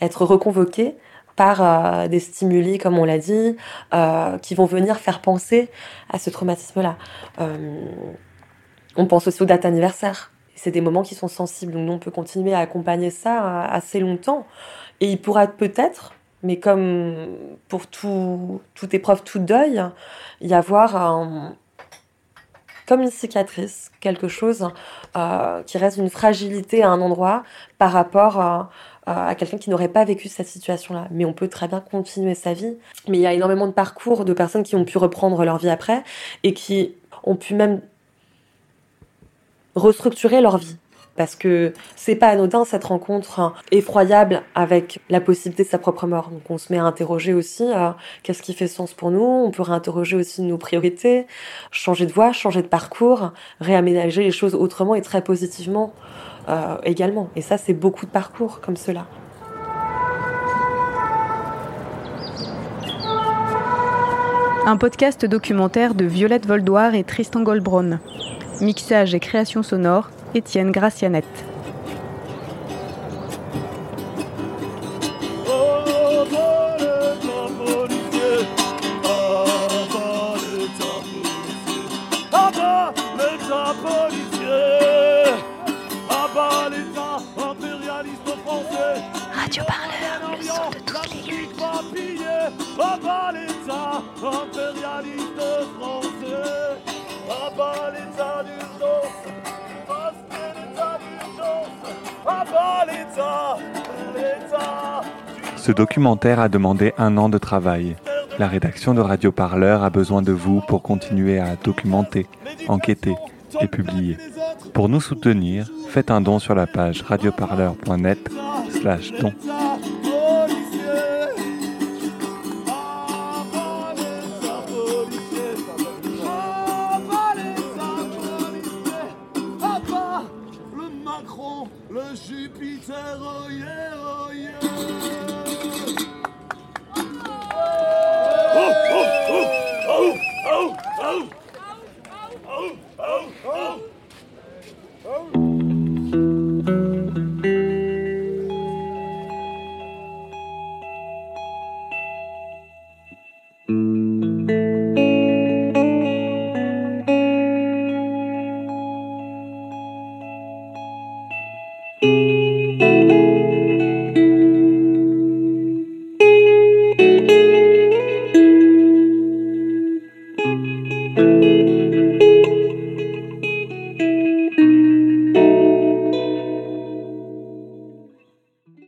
être reconvoqué par des stimuli, comme on l'a dit, qui vont venir faire penser à ce traumatisme-là. On pense aussi aux dates anniversaires. C'est des moments qui sont sensibles, donc on peut continuer à accompagner ça assez longtemps. Et il pourra peut-être, mais comme pour tout, toute épreuve, tout deuil, y avoir comme une cicatrice, quelque chose euh, qui reste une fragilité à un endroit par rapport à quelqu'un qui n'aurait pas vécu cette situation-là. Mais on peut très bien continuer sa vie. Mais il y a énormément de parcours de personnes qui ont pu reprendre leur vie après et qui ont pu même restructurer leur vie. Parce que c'est pas anodin cette rencontre hein, effroyable avec la possibilité de sa propre mort. Donc on se met à interroger aussi euh, qu'est-ce qui fait sens pour nous? On peut réinterroger aussi nos priorités, changer de voie, changer de parcours, réaménager les choses autrement et très positivement euh, également. Et ça, c'est beaucoup de parcours comme cela. Un podcast documentaire de Violette Voldoir et Tristan Goldbronn. Mixage et création sonore, Étienne Gracianette. Documentaire a demandé un an de travail. La rédaction de Radio Parleur a besoin de vous pour continuer à documenter, enquêter et publier. Pour nous soutenir, faites un don sur la page radioparleur.net slash don.